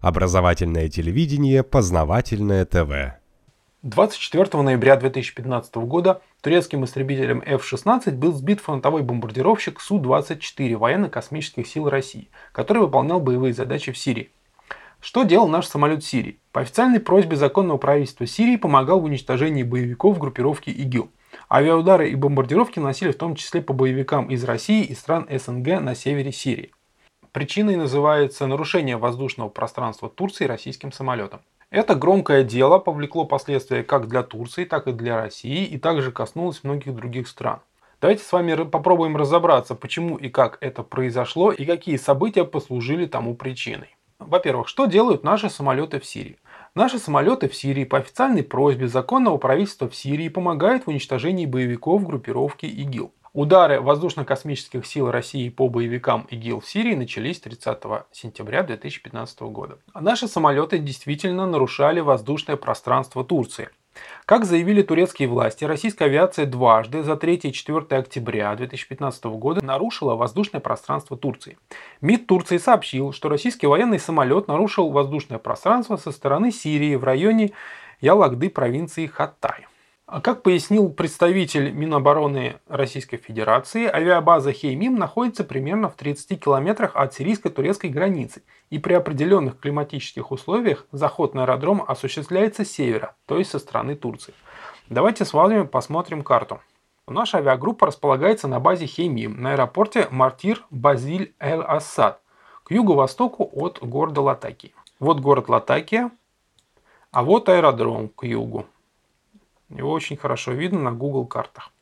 Образовательное телевидение, познавательное ТВ. 24 ноября 2015 года турецким истребителем F-16 был сбит фронтовой бомбардировщик Су-24 военно-космических сил России, который выполнял боевые задачи в Сирии. Что делал наш самолет Сирии? По официальной просьбе законного правительства Сирии помогал в уничтожении боевиков группировки ИГИЛ. Авиаудары и бомбардировки наносили в том числе по боевикам из России и стран СНГ на севере Сирии. Причиной называется нарушение воздушного пространства Турции российским самолетом. Это громкое дело повлекло последствия как для Турции, так и для России и также коснулось многих других стран. Давайте с вами попробуем разобраться, почему и как это произошло и какие события послужили тому причиной. Во-первых, что делают наши самолеты в Сирии? Наши самолеты в Сирии по официальной просьбе законного правительства в Сирии помогают в уничтожении боевиков группировки ИГИЛ. Удары воздушно-космических сил России по боевикам ИГИЛ в Сирии начались 30 сентября 2015 года. Наши самолеты действительно нарушали воздушное пространство Турции. Как заявили турецкие власти, российская авиация дважды за 3 и 4 октября 2015 года нарушила воздушное пространство Турции. МИД Турции сообщил, что российский военный самолет нарушил воздушное пространство со стороны Сирии в районе Ялагды провинции Хаттай. А как пояснил представитель Минобороны Российской Федерации, авиабаза Хеймим находится примерно в 30 километрах от сирийско-турецкой границы, и при определенных климатических условиях заход на аэродром осуществляется с севера, то есть со стороны Турции. Давайте с вами посмотрим карту. Наша авиагруппа располагается на базе Хеймим на аэропорте Мартир Базиль Эль-Ассад к юго-востоку от города Латакия. Вот город Латакия, а вот аэродром к югу. Его очень хорошо видно на Google картах.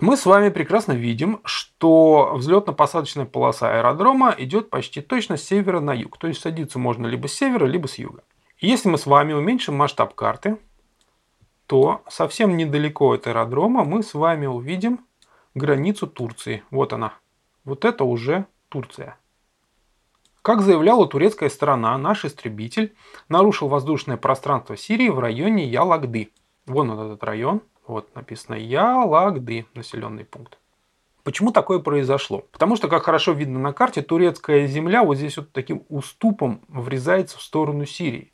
Мы с вами прекрасно видим, что взлетно-посадочная полоса аэродрома идет почти точно с севера на юг. То есть садиться можно либо с севера, либо с юга. Если мы с вами уменьшим масштаб карты, то совсем недалеко от аэродрома мы с вами увидим границу Турции. Вот она. Вот это уже Турция. Как заявляла турецкая сторона, наш истребитель нарушил воздушное пространство Сирии в районе Ялагды. Вон он этот район. Вот написано Ялагды, населенный пункт. Почему такое произошло? Потому что, как хорошо видно на карте, турецкая земля вот здесь вот таким уступом врезается в сторону Сирии.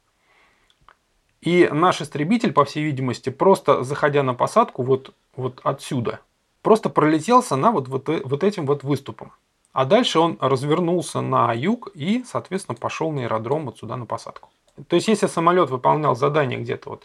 И наш истребитель, по всей видимости, просто заходя на посадку вот, вот отсюда, просто пролетелся на вот, вот, вот этим вот выступом. А дальше он развернулся на юг и, соответственно, пошел на аэродром вот сюда на посадку. То есть, если самолет выполнял задание где-то вот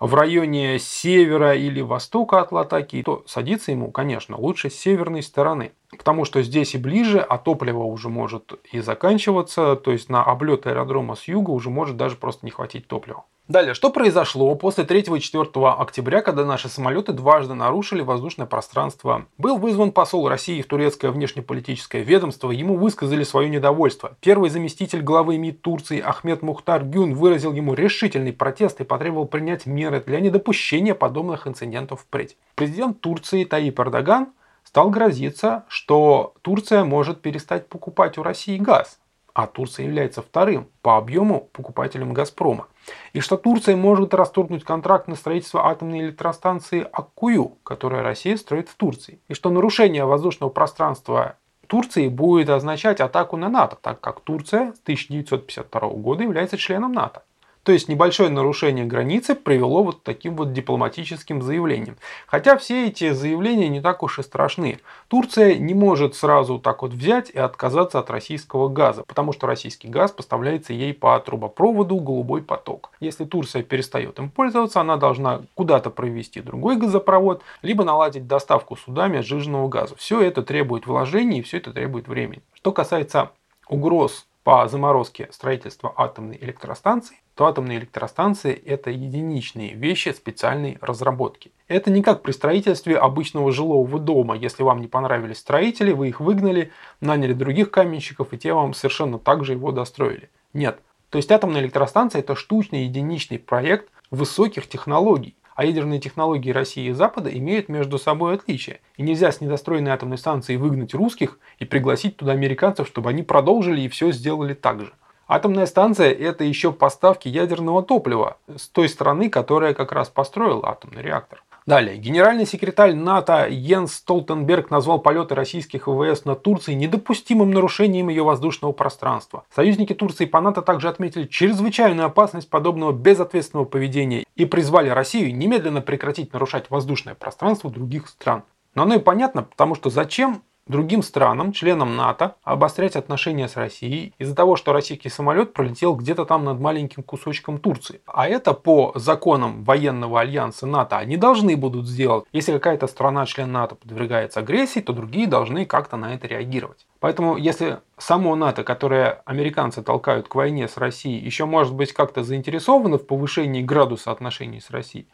в районе севера или востока от Латакии, то садиться ему, конечно, лучше с северной стороны. Потому что здесь и ближе, а топливо уже может и заканчиваться, то есть на облет аэродрома с юга уже может даже просто не хватить топлива. Далее, что произошло после 3 и 4 октября, когда наши самолеты дважды нарушили воздушное пространство? Был вызван посол России в турецкое внешнеполитическое ведомство, ему высказали свое недовольство. Первый заместитель главы МИД Турции Ахмед Мухтар Гюн выразил ему решительный протест и потребовал принять меры для недопущения подобных инцидентов впредь. Президент Турции Таип Эрдоган стал грозиться, что Турция может перестать покупать у России газ, а Турция является вторым по объему покупателем «Газпрома». И что Турция может расторгнуть контракт на строительство атомной электростанции Аккую, которую Россия строит в Турции. И что нарушение воздушного пространства Турции будет означать атаку на НАТО, так как Турция с 1952 года является членом НАТО. То есть небольшое нарушение границы привело вот таким вот дипломатическим заявлением. Хотя все эти заявления не так уж и страшны. Турция не может сразу так вот взять и отказаться от российского газа, потому что российский газ поставляется ей по трубопроводу «Голубой поток». Если Турция перестает им пользоваться, она должна куда-то провести другой газопровод, либо наладить доставку судами сжиженного газа. Все это требует вложений и все это требует времени. Что касается угроз по заморозке строительства атомной электростанции, то атомные электростанции – это единичные вещи специальной разработки. Это не как при строительстве обычного жилого дома. Если вам не понравились строители, вы их выгнали, наняли других каменщиков, и те вам совершенно так же его достроили. Нет. То есть атомная электростанция – это штучный единичный проект высоких технологий. А ядерные технологии России и Запада имеют между собой отличия. И нельзя с недостроенной атомной станции выгнать русских и пригласить туда американцев, чтобы они продолжили и все сделали так же. Атомная станция – это еще поставки ядерного топлива с той страны, которая как раз построила атомный реактор. Далее. Генеральный секретарь НАТО Йенс Столтенберг назвал полеты российских ВВС на Турции недопустимым нарушением ее воздушного пространства. Союзники Турции по НАТО также отметили чрезвычайную опасность подобного безответственного поведения и призвали Россию немедленно прекратить нарушать воздушное пространство других стран. Но оно и понятно, потому что зачем другим странам, членам НАТО, обострять отношения с Россией из-за того, что российский самолет пролетел где-то там над маленьким кусочком Турции. А это по законам военного альянса НАТО они должны будут сделать. Если какая-то страна, член НАТО, подвергается агрессии, то другие должны как-то на это реагировать. Поэтому если само НАТО, которое американцы толкают к войне с Россией, еще может быть как-то заинтересовано в повышении градуса отношений с Россией,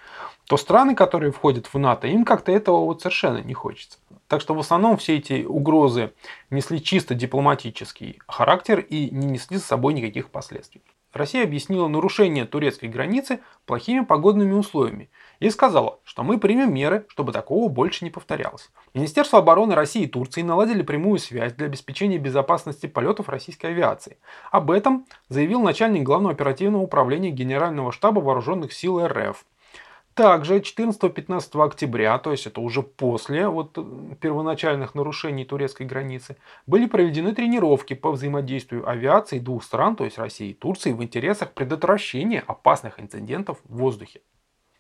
то страны, которые входят в НАТО, им как-то этого вот совершенно не хочется. Так что в основном все эти угрозы несли чисто дипломатический характер и не несли с собой никаких последствий. Россия объяснила нарушение турецкой границы плохими погодными условиями и сказала, что мы примем меры, чтобы такого больше не повторялось. Министерство обороны России и Турции наладили прямую связь для обеспечения безопасности полетов российской авиации. Об этом заявил начальник Главного оперативного управления Генерального штаба Вооруженных сил РФ также 14-15 октября, то есть это уже после вот первоначальных нарушений турецкой границы, были проведены тренировки по взаимодействию авиации двух стран, то есть России и Турции, в интересах предотвращения опасных инцидентов в воздухе.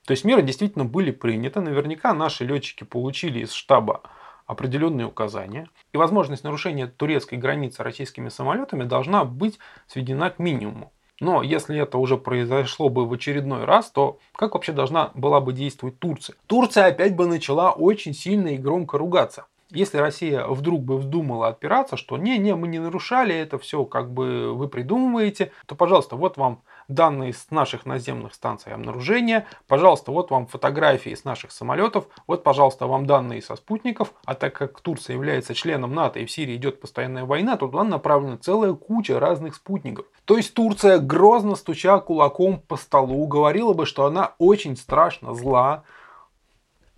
То есть меры действительно были приняты, наверняка наши летчики получили из штаба определенные указания, и возможность нарушения турецкой границы российскими самолетами должна быть сведена к минимуму. Но если это уже произошло бы в очередной раз, то как вообще должна была бы действовать Турция? Турция опять бы начала очень сильно и громко ругаться. Если Россия вдруг бы вздумала отпираться, что не-не, мы не нарушали, это все как бы вы придумываете, то, пожалуйста, вот вам данные с наших наземных станций обнаружения. Пожалуйста, вот вам фотографии с наших самолетов. Вот, пожалуйста, вам данные со спутников. А так как Турция является членом НАТО и в Сирии идет постоянная война, то туда направлена целая куча разных спутников. То есть Турция, грозно стуча кулаком по столу, говорила бы, что она очень страшно зла,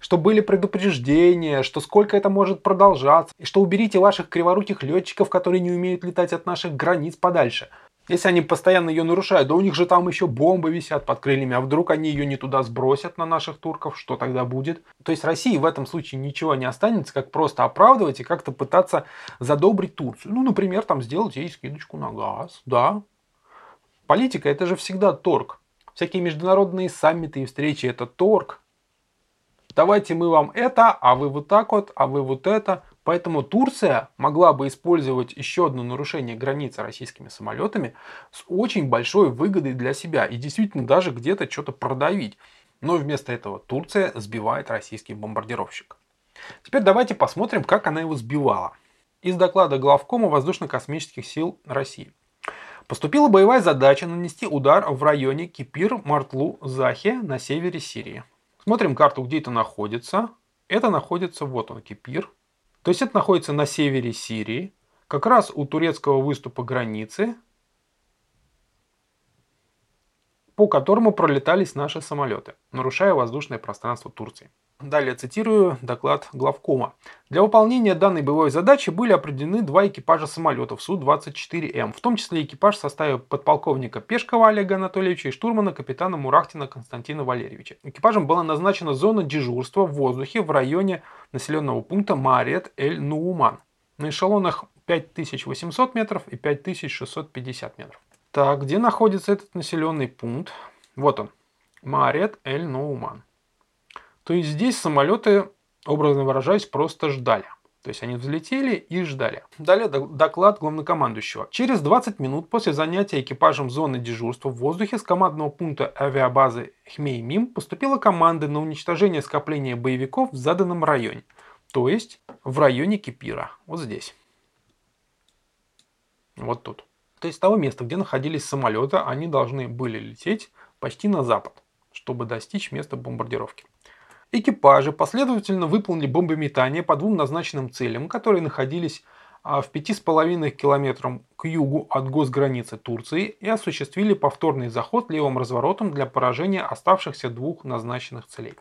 что были предупреждения, что сколько это может продолжаться, и что уберите ваших криворуких летчиков, которые не умеют летать от наших границ подальше – если они постоянно ее нарушают, да у них же там еще бомбы висят под крыльями, а вдруг они ее не туда сбросят на наших турков, что тогда будет? То есть России в этом случае ничего не останется, как просто оправдывать и как-то пытаться задобрить Турцию. Ну, например, там сделать ей скидочку на газ, да. Политика это же всегда торг. Всякие международные саммиты и встречи это торг. Давайте мы вам это, а вы вот так вот, а вы вот это. Поэтому Турция могла бы использовать еще одно нарушение границы российскими самолетами с очень большой выгодой для себя и действительно даже где-то что-то продавить. Но вместо этого Турция сбивает российский бомбардировщик. Теперь давайте посмотрим, как она его сбивала. Из доклада главкома воздушно-космических сил России. Поступила боевая задача нанести удар в районе Кипир-Мартлу-Захе на севере Сирии. Смотрим карту, где это находится. Это находится, вот он, Кипир, то есть это находится на севере Сирии, как раз у турецкого выступа границы, по которому пролетались наши самолеты, нарушая воздушное пространство Турции. Далее цитирую доклад главкома. Для выполнения данной боевой задачи были определены два экипажа самолетов Су-24М, в том числе экипаж в составе подполковника Пешкова Олега Анатольевича и штурмана капитана Мурахтина Константина Валерьевича. Экипажем была назначена зона дежурства в воздухе в районе населенного пункта Мариет-Эль-Нууман на эшелонах 5800 метров и 5650 метров. Так, где находится этот населенный пункт? Вот он. Мариет-Эль-Нууман. То есть здесь самолеты, образно выражаясь, просто ждали. То есть они взлетели и ждали. Далее доклад главнокомандующего. Через 20 минут после занятия экипажем зоны дежурства в воздухе с командного пункта авиабазы Хмеймим поступила команда на уничтожение скопления боевиков в заданном районе. То есть в районе Кипира. Вот здесь. Вот тут. То есть с того места, где находились самолеты, они должны были лететь почти на запад, чтобы достичь места бомбардировки. Экипажи последовательно выполнили бомбометание по двум назначенным целям, которые находились а, в 5,5 километрах к югу от госграницы Турции и осуществили повторный заход левым разворотом для поражения оставшихся двух назначенных целей.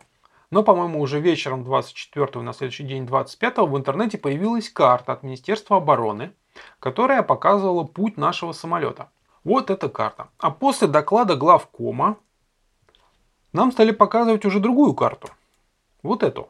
Но, по-моему, уже вечером 24 на следующий день 25 в интернете появилась карта от Министерства обороны, которая показывала путь нашего самолета. Вот эта карта. А после доклада главкома нам стали показывать уже другую карту – вот эту.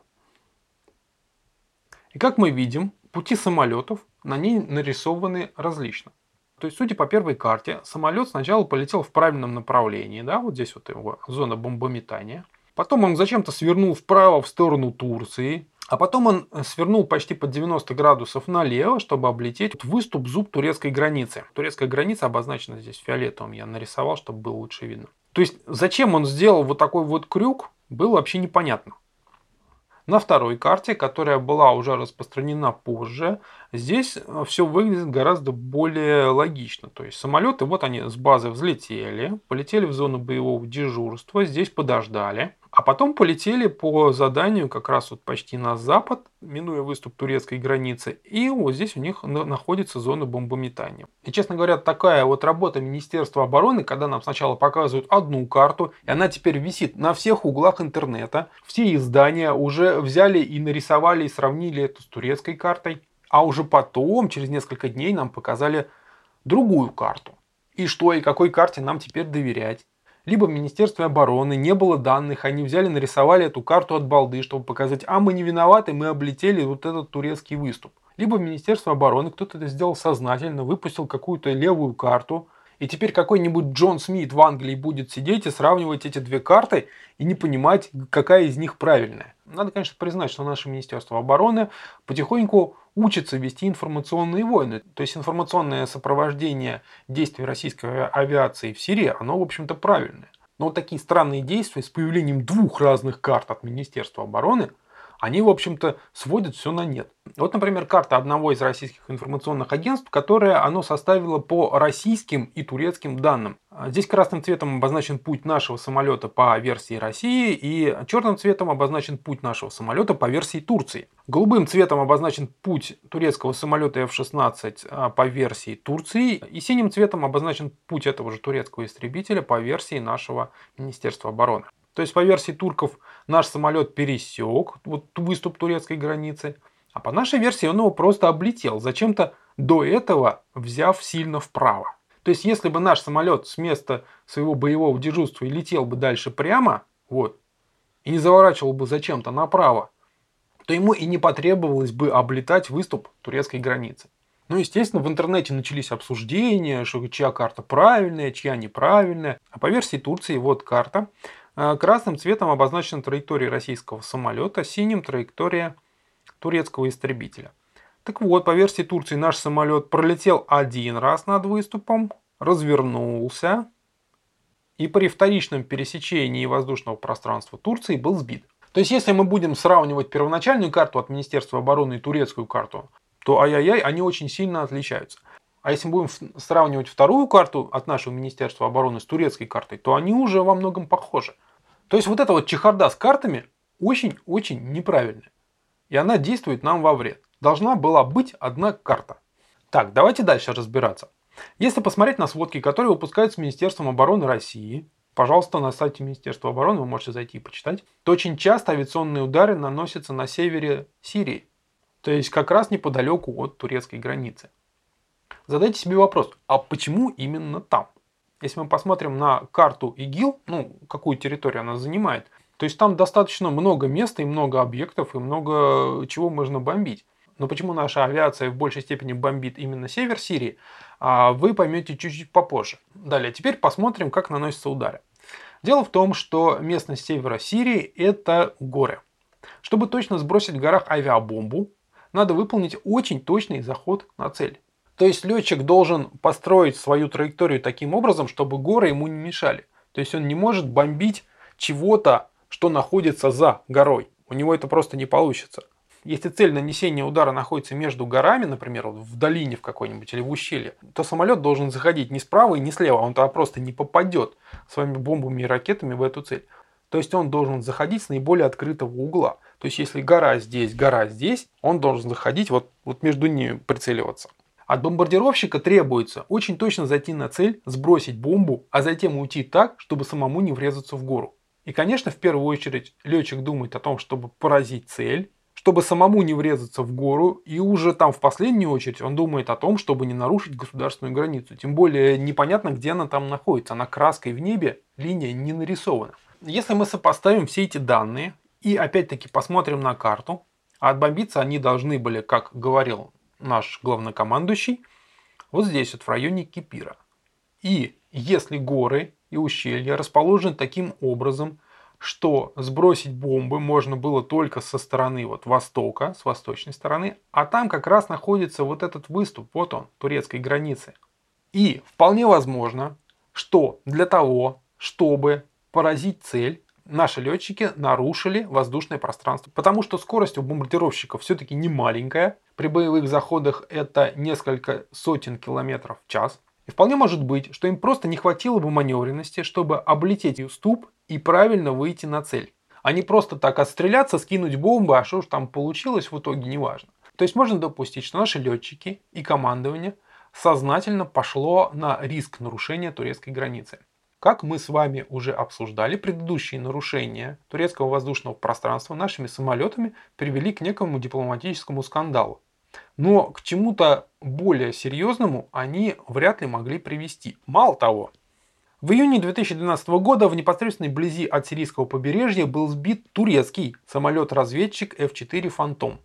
И как мы видим, пути самолетов на ней нарисованы различно. То есть, судя по первой карте, самолет сначала полетел в правильном направлении, да, вот здесь вот его зона бомбометания. Потом он зачем-то свернул вправо в сторону Турции, а потом он свернул почти под 90 градусов налево, чтобы облететь выступ зуб турецкой границы. Турецкая граница обозначена здесь фиолетовым, я нарисовал, чтобы было лучше видно. То есть, зачем он сделал вот такой вот крюк, было вообще непонятно. На второй карте, которая была уже распространена позже, здесь э, все выглядит гораздо более логично. То есть самолеты, вот они с базы взлетели, полетели в зону боевого дежурства, здесь подождали. А потом полетели по заданию как раз вот почти на запад, минуя выступ турецкой границы. И вот здесь у них находится зона бомбометания. И, честно говоря, такая вот работа Министерства обороны, когда нам сначала показывают одну карту, и она теперь висит на всех углах интернета. Все издания уже взяли и нарисовали и сравнили это с турецкой картой. А уже потом, через несколько дней, нам показали другую карту. И что, и какой карте нам теперь доверять? либо в Министерстве обороны не было данных, они взяли, нарисовали эту карту от балды, чтобы показать, а мы не виноваты, мы облетели вот этот турецкий выступ. Либо в Министерстве обороны кто-то это сделал сознательно, выпустил какую-то левую карту, и теперь какой-нибудь Джон Смит в Англии будет сидеть и сравнивать эти две карты и не понимать, какая из них правильная. Надо, конечно, признать, что наше Министерство обороны потихоньку учится вести информационные войны. То есть информационное сопровождение действий российской авиации в Сирии, оно, в общем-то, правильное. Но вот такие странные действия с появлением двух разных карт от Министерства обороны – они, в общем-то, сводят все на нет. Вот, например, карта одного из российских информационных агентств, которое оно составило по российским и турецким данным. Здесь красным цветом обозначен путь нашего самолета по версии России и черным цветом обозначен путь нашего самолета по версии Турции. Голубым цветом обозначен путь турецкого самолета F-16 а, по версии Турции и синим цветом обозначен путь этого же турецкого истребителя по версии нашего Министерства обороны. То есть, по версии турков, наш самолет пересек вот выступ турецкой границы, а по нашей версии он его просто облетел, зачем-то до этого взяв сильно вправо. То есть, если бы наш самолет с места своего боевого дежурства летел бы дальше прямо, вот, и не заворачивал бы зачем-то направо, то ему и не потребовалось бы облетать выступ турецкой границы. Ну, естественно, в интернете начались обсуждения, что чья карта правильная, чья неправильная. А по версии Турции вот карта, красным цветом обозначена траектория российского самолета, синим траектория турецкого истребителя. Так вот, по версии Турции наш самолет пролетел один раз над выступом, развернулся и при вторичном пересечении воздушного пространства Турции был сбит. То есть, если мы будем сравнивать первоначальную карту от Министерства обороны и турецкую карту, то ай-яй-яй, они очень сильно отличаются. А если мы будем сравнивать вторую карту от нашего Министерства обороны с турецкой картой, то они уже во многом похожи. То есть вот эта вот чехарда с картами очень-очень неправильная. И она действует нам во вред. Должна была быть одна карта. Так, давайте дальше разбираться. Если посмотреть на сводки, которые выпускаются Министерством обороны России, пожалуйста, на сайте Министерства обороны вы можете зайти и почитать, то очень часто авиационные удары наносятся на севере Сирии. То есть как раз неподалеку от турецкой границы. Задайте себе вопрос, а почему именно там? Если мы посмотрим на карту ИГИЛ, ну, какую территорию она занимает, то есть там достаточно много места и много объектов, и много чего можно бомбить. Но почему наша авиация в большей степени бомбит именно север Сирии, а вы поймете чуть-чуть попозже. Далее, теперь посмотрим, как наносятся удары. Дело в том, что местность севера Сирии – это горы. Чтобы точно сбросить в горах авиабомбу, надо выполнить очень точный заход на цель. То есть летчик должен построить свою траекторию таким образом, чтобы горы ему не мешали. То есть он не может бомбить чего-то, что находится за горой. У него это просто не получится. Если цель нанесения удара находится между горами, например, в долине в какой-нибудь или в ущелье, то самолет должен заходить не справа и не слева, он туда просто не попадет своими бомбами и ракетами в эту цель. То есть он должен заходить с наиболее открытого угла. То есть если гора здесь, гора здесь, он должен заходить вот, вот между ними прицеливаться. От бомбардировщика требуется очень точно зайти на цель, сбросить бомбу, а затем уйти так, чтобы самому не врезаться в гору. И, конечно, в первую очередь летчик думает о том, чтобы поразить цель, чтобы самому не врезаться в гору, и уже там в последнюю очередь он думает о том, чтобы не нарушить государственную границу. Тем более непонятно, где она там находится. Она краской в небе, линия не нарисована. Если мы сопоставим все эти данные И опять-таки посмотрим на карту. А отбомбиться они должны были, как говорил наш главнокомандующий, вот здесь вот в районе Кипира. И если горы и ущелья расположены таким образом, что сбросить бомбы можно было только со стороны вот востока, с восточной стороны, а там как раз находится вот этот выступ, вот он, турецкой границы. И вполне возможно, что для того, чтобы поразить цель, наши летчики нарушили воздушное пространство. Потому что скорость у бомбардировщиков все-таки не маленькая. При боевых заходах это несколько сотен километров в час. И вполне может быть, что им просто не хватило бы маневренности, чтобы облететь уступ и правильно выйти на цель. А не просто так отстреляться, скинуть бомбы, а что уж там получилось в итоге, неважно. То есть можно допустить, что наши летчики и командование сознательно пошло на риск нарушения турецкой границы. Как мы с вами уже обсуждали, предыдущие нарушения турецкого воздушного пространства нашими самолетами привели к некому дипломатическому скандалу. Но к чему-то более серьезному они вряд ли могли привести. Мало того, в июне 2012 года в непосредственной близи от сирийского побережья был сбит турецкий самолет-разведчик F-4 «Фантом».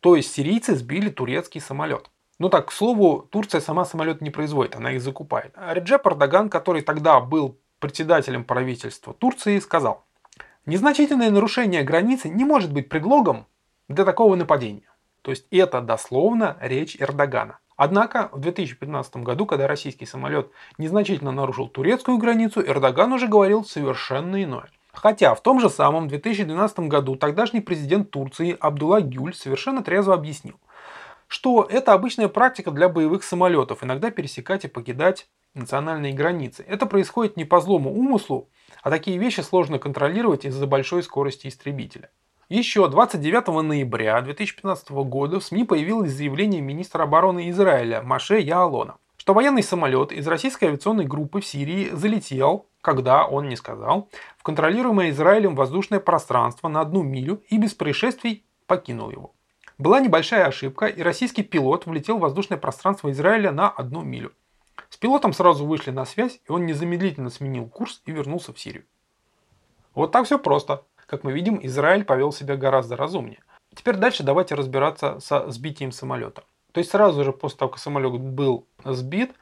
То есть сирийцы сбили турецкий самолет. Ну так, к слову, Турция сама самолет не производит, она их закупает. А Реджеп Эрдоган, который тогда был председателем правительства Турции, сказал, незначительное нарушение границы не может быть предлогом для такого нападения. То есть это дословно речь Эрдогана. Однако в 2015 году, когда российский самолет незначительно нарушил турецкую границу, Эрдоган уже говорил совершенно иное. Хотя в том же самом 2012 году тогдашний президент Турции Абдулла Гюль совершенно трезво объяснил – что это обычная практика для боевых самолетов, иногда пересекать и покидать национальные границы. Это происходит не по злому умыслу, а такие вещи сложно контролировать из-за большой скорости истребителя. Еще 29 ноября 2015 года в СМИ появилось заявление министра обороны Израиля Маше Яалона, что военный самолет из российской авиационной группы в Сирии залетел, когда он не сказал, в контролируемое Израилем воздушное пространство на одну милю и без происшествий покинул его. Была небольшая ошибка, и российский пилот влетел в воздушное пространство Израиля на одну милю. С пилотом сразу вышли на связь, и он незамедлительно сменил курс и вернулся в Сирию. Вот так все просто. Как мы видим, Израиль повел себя гораздо разумнее. Теперь дальше давайте разбираться со сбитием самолета. То есть сразу же после того, как самолет был сбит,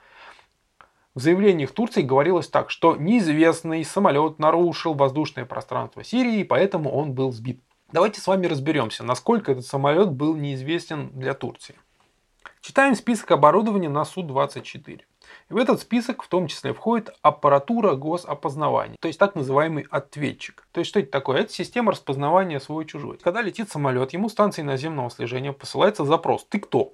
в заявлениях Турции говорилось так, что неизвестный самолет нарушил воздушное пространство Сирии, поэтому он был сбит. Давайте с вами разберемся, насколько этот самолет был неизвестен для Турции. Читаем список оборудования на Су-24. И в этот список в том числе входит аппаратура госопознавания, то есть так называемый ответчик. То есть что это такое? Это система распознавания свой-чужой. Когда летит самолет, ему станции наземного слежения посылается запрос «Ты кто?».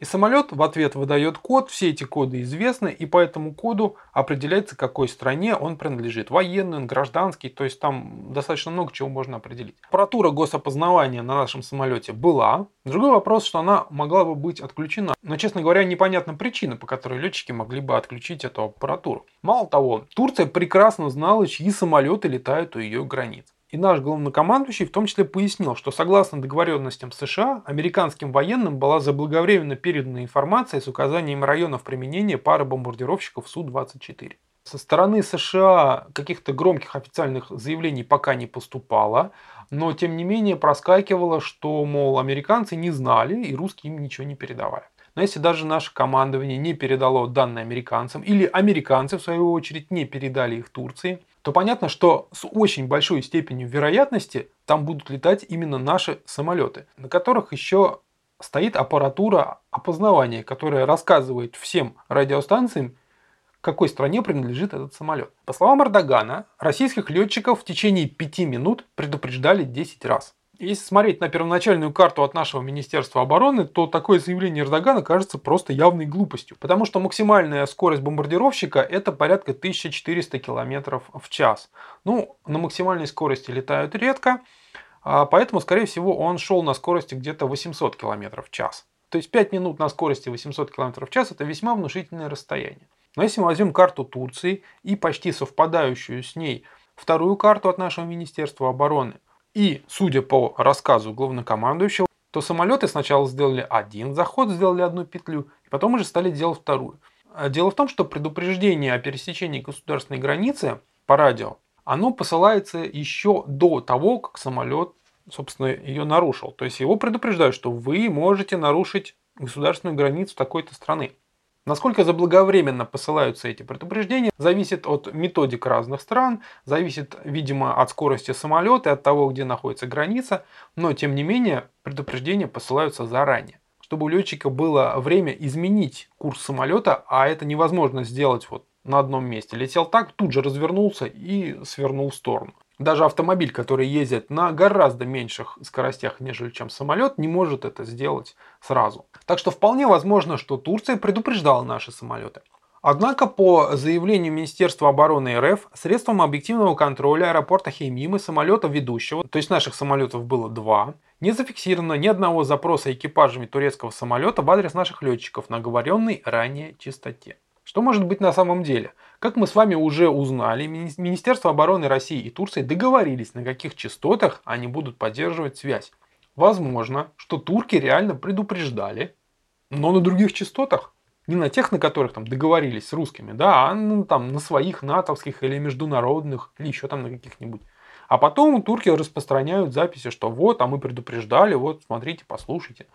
И самолет в ответ выдает код, все эти коды известны, и по этому коду определяется, какой стране он принадлежит. Военный, гражданский, то есть там достаточно много чего можно определить. Аппаратура госопознавания на нашем самолете была. Другой вопрос, что она могла бы быть отключена. Но, честно говоря, непонятна причина, по которой летчики могли бы отключить эту аппаратуру. Мало того, Турция прекрасно знала, чьи самолеты летают у ее границ. И наш главнокомандующий в том числе пояснил, что согласно договоренностям США, американским военным была заблаговременно передана информация с указанием районов применения пары бомбардировщиков Су-24. Со стороны США каких-то громких официальных заявлений пока не поступало, но тем не менее проскакивало, что, мол, американцы не знали и русские им ничего не передавали. Но если даже наше командование не передало данные американцам, или американцы, в свою очередь, не передали их Турции, то понятно, что с очень большой степенью вероятности там будут летать именно наши самолеты, на которых еще стоит аппаратура опознавания, которая рассказывает всем радиостанциям, какой стране принадлежит этот самолет. По словам Эрдогана, российских летчиков в течение пяти минут предупреждали 10 раз. Если смотреть на первоначальную карту от нашего Министерства обороны, то такое заявление Эрдогана кажется просто явной глупостью. Потому что максимальная скорость бомбардировщика это порядка 1400 км в час. Ну, на максимальной скорости летают редко, а поэтому, скорее всего, он шел на скорости где-то 800 км в час. То есть 5 минут на скорости 800 км в час это весьма внушительное расстояние. Но если мы возьмем карту Турции и почти совпадающую с ней вторую карту от нашего Министерства обороны, и, судя по рассказу главнокомандующего, то самолеты сначала сделали один заход, сделали одну петлю, и потом уже стали делать вторую. А дело в том, что предупреждение о пересечении государственной границы по радио, оно посылается еще до того, как самолет, собственно, ее нарушил. То есть его предупреждают, что вы можете нарушить государственную границу такой-то страны. Насколько заблаговременно посылаются эти предупреждения, зависит от методик разных стран, зависит, видимо, от скорости самолета и от того, где находится граница, но тем не менее предупреждения посылаются заранее, чтобы у летчика было время изменить курс самолета, а это невозможно сделать вот на одном месте. Летел так, тут же развернулся и свернул в сторону. Даже автомобиль, который ездит на гораздо меньших скоростях, нежели чем самолет, не может это сделать сразу. Так что вполне возможно, что Турция предупреждала наши самолеты. Однако, по заявлению Министерства обороны РФ, средством объективного контроля аэропорта Хеймим и самолета ведущего, то есть наших самолетов было два, не зафиксировано ни одного запроса экипажами турецкого самолета в адрес наших летчиков на говоренной ранее частоте. Что может быть на самом деле? Как мы с вами уже узнали, Министерство обороны России и Турции договорились, на каких частотах они будут поддерживать связь. Возможно, что турки реально предупреждали, но на других частотах. Не на тех, на которых там договорились с русскими, да, а на, там, на своих натовских или международных, или еще там на каких-нибудь. А потом турки распространяют записи, что вот, а мы предупреждали, вот, смотрите, послушайте.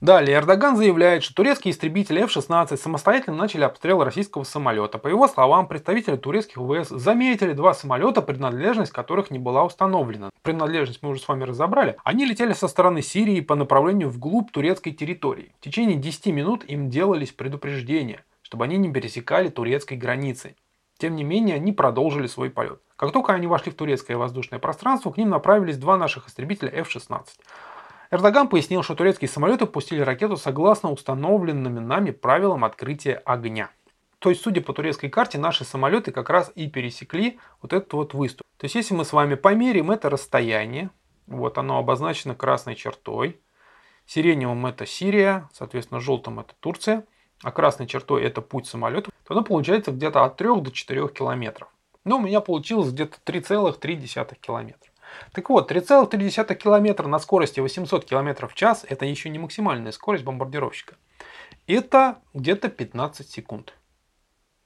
Далее, Эрдоган заявляет, что турецкие истребители F-16 самостоятельно начали обстрел российского самолета. По его словам, представители турецких ВВС заметили два самолета, принадлежность которых не была установлена. Принадлежность мы уже с вами разобрали. Они летели со стороны Сирии по направлению вглубь турецкой территории. В течение 10 минут им делались предупреждения, чтобы они не пересекали турецкой границы. Тем не менее, они продолжили свой полет. Как только они вошли в турецкое воздушное пространство, к ним направились два наших истребителя F-16. Эрдоган пояснил, что турецкие самолеты пустили ракету согласно установленным нами правилам открытия огня. То есть, судя по турецкой карте, наши самолеты как раз и пересекли вот этот вот выступ. То есть, если мы с вами померим это расстояние, вот оно обозначено красной чертой, сиреневым это Сирия, соответственно, желтым это Турция, а красной чертой это путь самолета, то оно получается где-то от 3 до 4 километров. Но у меня получилось где-то 3,3 километра. Так вот, 3,3 км на скорости 800 км в час – это еще не максимальная скорость бомбардировщика. Это где-то 15 секунд.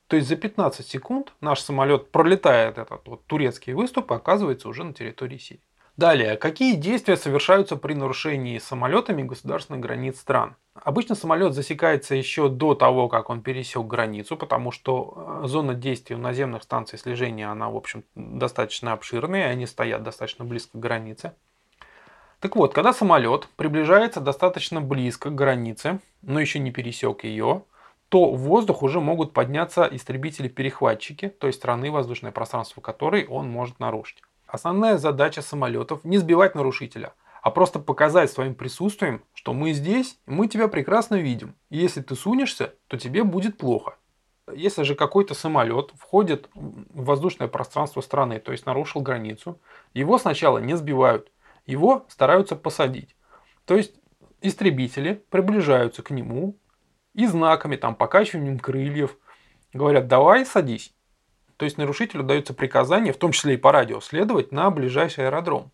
То есть за 15 секунд наш самолет пролетает этот вот турецкий выступ и оказывается уже на территории Сирии. Далее, какие действия совершаются при нарушении самолетами государственных границ стран? Обычно самолет засекается еще до того, как он пересек границу, потому что э, зона действия у наземных станций слежения, она, в общем, достаточно обширная, они стоят достаточно близко к границе. Так вот, когда самолет приближается достаточно близко к границе, но еще не пересек ее, то в воздух уже могут подняться истребители-перехватчики той страны, воздушное пространство которой он может нарушить. Основная задача самолетов не сбивать нарушителя, а просто показать своим присутствием, что мы здесь, и мы тебя прекрасно видим. И если ты сунешься, то тебе будет плохо. Если же какой-то самолет входит в воздушное пространство страны, то есть нарушил границу, его сначала не сбивают, его стараются посадить. То есть истребители приближаются к нему и знаками, там, покачиванием крыльев, говорят, давай садись. То есть нарушителю дается приказание, в том числе и по радио, следовать на ближайший аэродром.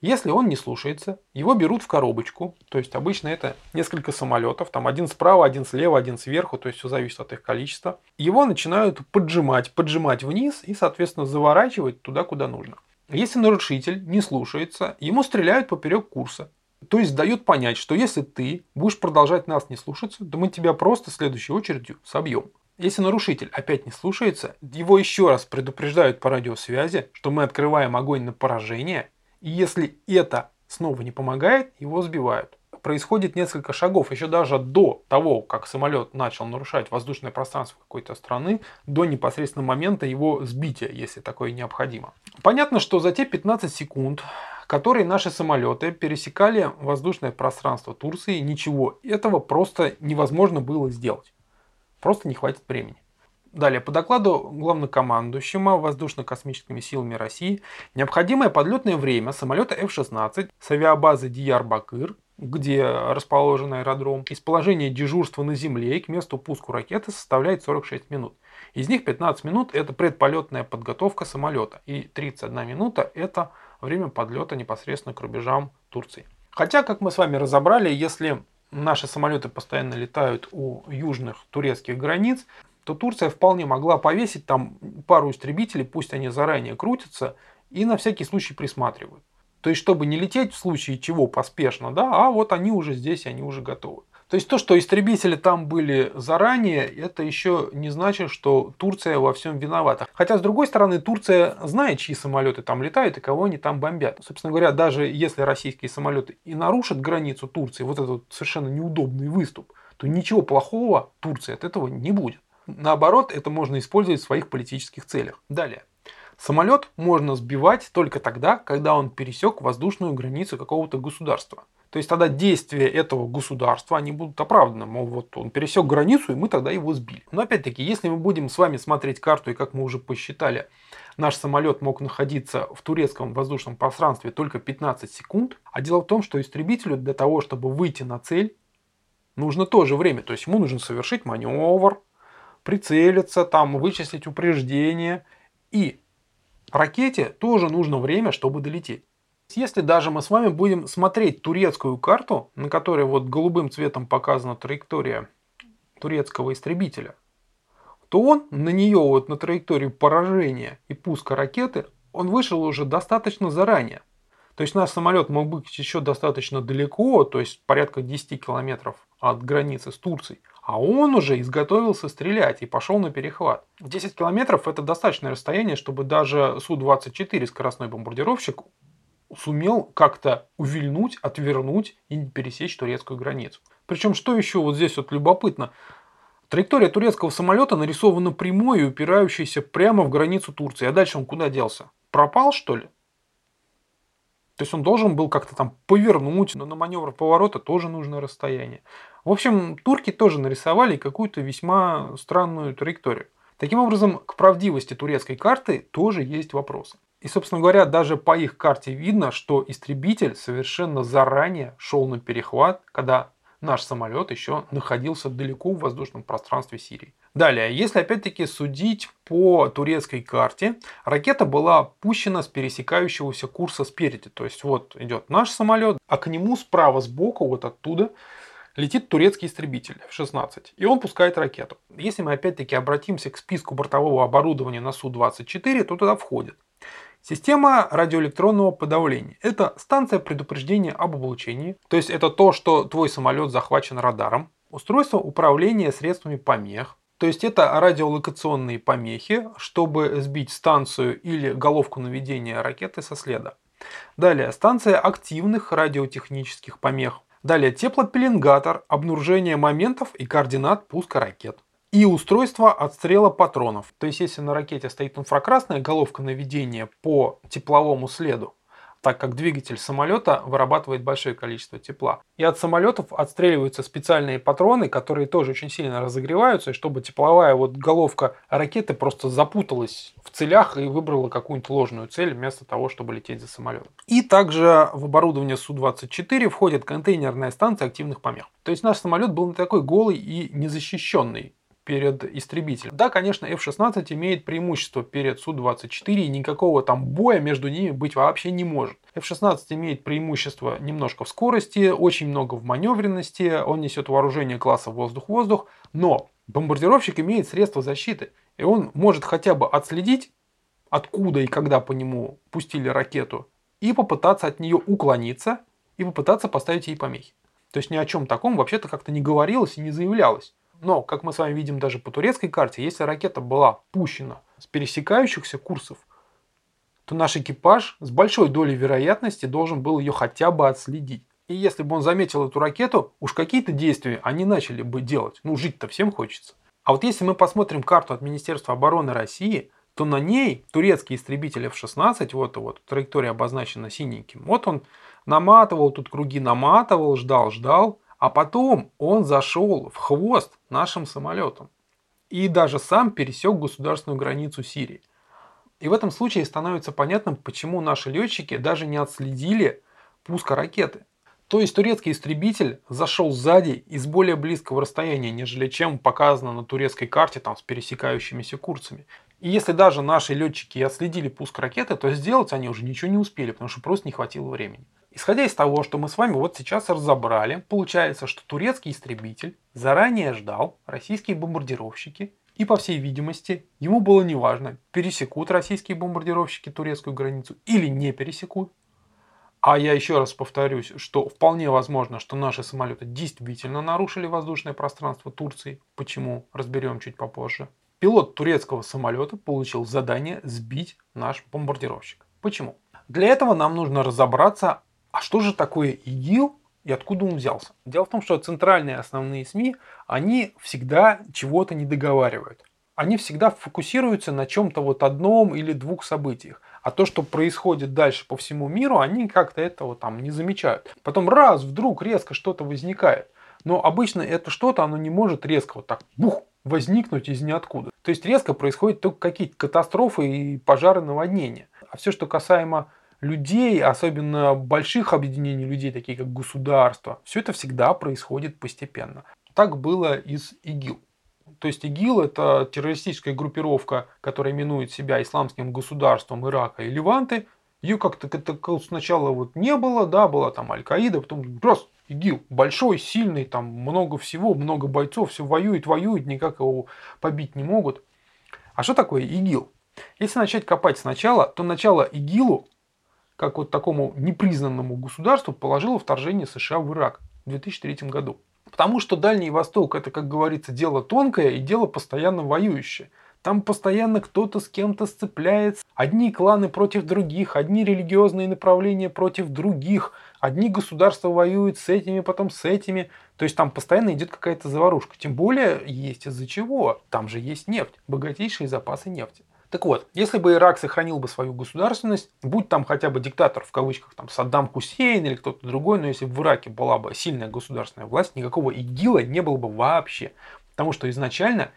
Если он не слушается, его берут в коробочку, то есть обычно это несколько самолетов, там один справа, один слева, один сверху, то есть все зависит от их количества. Его начинают поджимать, поджимать вниз и, соответственно, заворачивать туда, куда нужно. Если нарушитель не слушается, ему стреляют поперек курса. То есть дают понять, что если ты будешь продолжать нас не слушаться, то мы тебя просто следующей очередью собьем. Если нарушитель опять не слушается, его еще раз предупреждают по радиосвязи, что мы открываем огонь на поражение, и если это снова не помогает, его сбивают. Происходит несколько шагов, еще даже до того, как самолет начал нарушать воздушное пространство какой-то страны, до непосредственного момента его сбития, если такое необходимо. Понятно, что за те 15 секунд, которые наши самолеты пересекали воздушное пространство Турции, ничего этого просто невозможно было сделать. Просто не хватит времени. Далее, по докладу главнокомандующего воздушно-космическими силами России, необходимое подлетное время самолета F-16 с авиабазы Дiyarbakir, где расположен аэродром, из положения дежурства на земле к месту пуску ракеты составляет 46 минут. Из них 15 минут это предполетная подготовка самолета и 31 минута это время подлета непосредственно к рубежам Турции. Хотя, как мы с вами разобрали, если наши самолеты постоянно летают у южных турецких границ, то Турция вполне могла повесить там пару истребителей, пусть они заранее крутятся, и на всякий случай присматривают. То есть, чтобы не лететь в случае чего поспешно, да, а вот они уже здесь, они уже готовы. То есть то, что истребители там были заранее, это еще не значит, что Турция во всем виновата. Хотя, с другой стороны, Турция знает, чьи самолеты там летают и кого они там бомбят. Собственно говоря, даже если российские самолеты и нарушат границу Турции, вот этот совершенно неудобный выступ, то ничего плохого Турции от этого не будет. Наоборот, это можно использовать в своих политических целях. Далее. Самолет можно сбивать только тогда, когда он пересек воздушную границу какого-то государства. То есть тогда действия этого государства, они будут оправданы. Мол, вот он пересек границу, и мы тогда его сбили. Но опять-таки, если мы будем с вами смотреть карту, и как мы уже посчитали, наш самолет мог находиться в турецком воздушном пространстве только 15 секунд. А дело в том, что истребителю для того, чтобы выйти на цель, нужно тоже время. То есть ему нужно совершить маневр, прицелиться, там, вычислить упреждение. И ракете тоже нужно время, чтобы долететь. Если даже мы с вами будем смотреть турецкую карту, на которой вот голубым цветом показана траектория турецкого истребителя, то он на нее, вот на траекторию поражения и пуска ракеты, он вышел уже достаточно заранее. То есть наш самолет мог быть еще достаточно далеко, то есть порядка 10 километров от границы с Турцией. А он уже изготовился стрелять и пошел на перехват. 10 километров это достаточное расстояние, чтобы даже Су-24 скоростной бомбардировщик сумел как-то увильнуть, отвернуть и пересечь турецкую границу. Причем, что еще вот здесь вот любопытно, траектория турецкого самолета нарисована прямой и упирающейся прямо в границу Турции. А дальше он куда делся? Пропал, что ли? То есть он должен был как-то там повернуть, но на маневр поворота тоже нужно расстояние. В общем, турки тоже нарисовали какую-то весьма странную траекторию. Таким образом, к правдивости турецкой карты тоже есть вопросы. И, собственно говоря, даже по их карте видно, что истребитель совершенно заранее шел на перехват, когда наш самолет еще находился далеко в воздушном пространстве Сирии. Далее, если опять-таки судить по турецкой карте, ракета была пущена с пересекающегося курса спереди. То есть вот идет наш самолет, а к нему справа сбоку, вот оттуда, летит турецкий истребитель F-16, и он пускает ракету. Если мы опять-таки обратимся к списку бортового оборудования на Су-24, то туда входит Система радиоэлектронного подавления – это станция предупреждения об облучении, то есть это то, что твой самолет захвачен радаром. Устройство управления средствами помех, то есть это радиолокационные помехи, чтобы сбить станцию или головку наведения ракеты со следа. Далее станция активных радиотехнических помех. Далее теплопеленгатор, обнаружение моментов и координат пуска ракет и устройство отстрела патронов. То есть, если на ракете стоит инфракрасная головка наведения по тепловому следу, так как двигатель самолета вырабатывает большое количество тепла. И от самолетов отстреливаются специальные патроны, которые тоже очень сильно разогреваются, и чтобы тепловая вот головка ракеты просто запуталась в целях и выбрала какую-нибудь ложную цель вместо того, чтобы лететь за самолетом. И также в оборудование Су-24 входит контейнерная станция активных помех. То есть наш самолет был не такой голый и незащищенный перед истребителем. Да, конечно, F-16 имеет преимущество перед Су-24, и никакого там боя между ними быть вообще не может. F-16 имеет преимущество немножко в скорости, очень много в маневренности, он несет вооружение класса воздух-воздух, но бомбардировщик имеет средства защиты, и он может хотя бы отследить, откуда и когда по нему пустили ракету, и попытаться от нее уклониться, и попытаться поставить ей помехи. То есть ни о чем таком вообще-то как-то не говорилось и не заявлялось. Но, как мы с вами видим даже по турецкой карте, если ракета была пущена с пересекающихся курсов, то наш экипаж с большой долей вероятности должен был ее хотя бы отследить. И если бы он заметил эту ракету, уж какие-то действия они начали бы делать. Ну, жить-то всем хочется. А вот если мы посмотрим карту от Министерства обороны России, то на ней турецкий истребитель F-16, вот, вот траектория обозначена синеньким, вот он наматывал тут круги, наматывал, ждал, ждал, а потом он зашел в хвост нашим самолетам и даже сам пересек государственную границу Сирии. И в этом случае становится понятным, почему наши летчики даже не отследили пуска ракеты. То есть турецкий истребитель зашел сзади из более близкого расстояния, нежели чем показано на турецкой карте там, с пересекающимися курсами. И если даже наши летчики отследили пуск ракеты, то сделать они уже ничего не успели, потому что просто не хватило времени. Исходя из того, что мы с вами вот сейчас разобрали, получается, что турецкий истребитель заранее ждал российские бомбардировщики И по всей видимости, ему было неважно, пересекут российские бомбардировщики турецкую границу или не пересекут. А я еще раз повторюсь, что вполне возможно, что наши самолеты действительно нарушили воздушное пространство Турции. Почему? Разберем чуть попозже. Пилот турецкого самолета получил задание сбить наш бомбардировщик. Почему? Для этого нам нужно разобраться, а что же такое ИГИЛ и откуда он взялся. Дело в том, что центральные основные СМИ, они всегда чего-то не договаривают. Они всегда фокусируются на чем-то вот одном или двух событиях. А то, что происходит дальше по всему миру, они как-то этого там не замечают. Потом раз, вдруг резко что-то возникает. Но обычно это что-то, оно не может резко вот так бух, возникнуть из ниоткуда. То есть резко происходят только какие-то катастрофы и пожары, наводнения. А все, что касаемо людей, особенно больших объединений людей, такие как государства, все это всегда происходит постепенно. Так было и с ИГИЛ. То есть ИГИЛ это террористическая группировка, которая именует себя исламским государством Ирака и Ливанты. Ее как-то сначала вот не было, да, была там Аль-Каида, потом раз, ИГИЛ, большой, сильный, там много всего, много бойцов, все воюет, воюет, никак его побить не могут. А что такое ИГИЛ? Если начать копать сначала, то начало ИГИЛу, как вот такому непризнанному государству, положило вторжение США в Ирак в 2003 году. Потому что Дальний Восток это, как говорится, дело тонкое и дело постоянно воюющее. Там постоянно кто-то с кем-то сцепляется. Одни кланы против других, одни религиозные направления против других. Одни государства воюют с этими, потом с этими. То есть там постоянно идет какая-то заварушка. Тем более есть из-за чего. Там же есть нефть, богатейшие запасы нефти. Так вот, если бы Ирак сохранил бы свою государственность, будь там хотя бы диктатор в кавычках, там Саддам Хусейн или кто-то другой, но если бы в Ираке была бы сильная государственная власть, никакого ИГИЛа не было бы вообще. Потому что изначально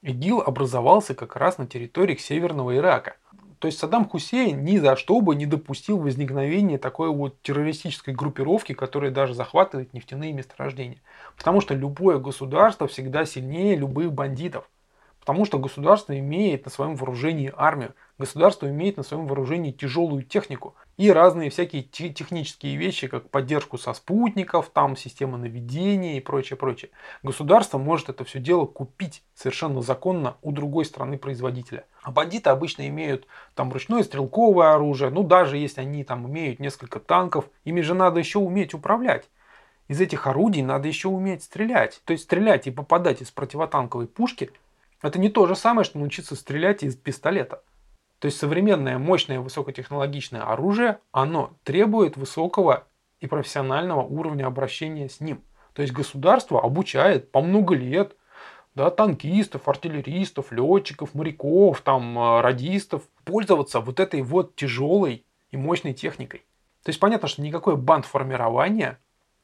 ИГИЛ образовался как раз на территориях Северного Ирака. То есть Саддам Хусейн ни за что бы не допустил возникновения такой вот террористической группировки, которая даже захватывает нефтяные месторождения. Потому что любое государство всегда сильнее любых бандитов. Потому что государство имеет на своем вооружении армию, государство имеет на своем вооружении тяжелую технику и разные всякие технические вещи, как поддержку со спутников, там система наведения и прочее, прочее. Государство может это все дело купить совершенно законно у другой страны производителя. А бандиты обычно имеют там ручное стрелковое оружие, ну даже если они там имеют несколько танков, ими же надо еще уметь управлять из этих орудий надо еще уметь стрелять. То есть стрелять и попадать из противотанковой пушки это не то же самое, что научиться стрелять из пистолета. То есть современное мощное высокотехнологичное оружие, оно требует высокого и профессионального уровня обращения с ним. То есть государство обучает по много лет да, танкистов, артиллеристов, летчиков, моряков, там, э, радистов пользоваться вот этой вот тяжелой и мощной техникой. То есть понятно, что никакое бандформирование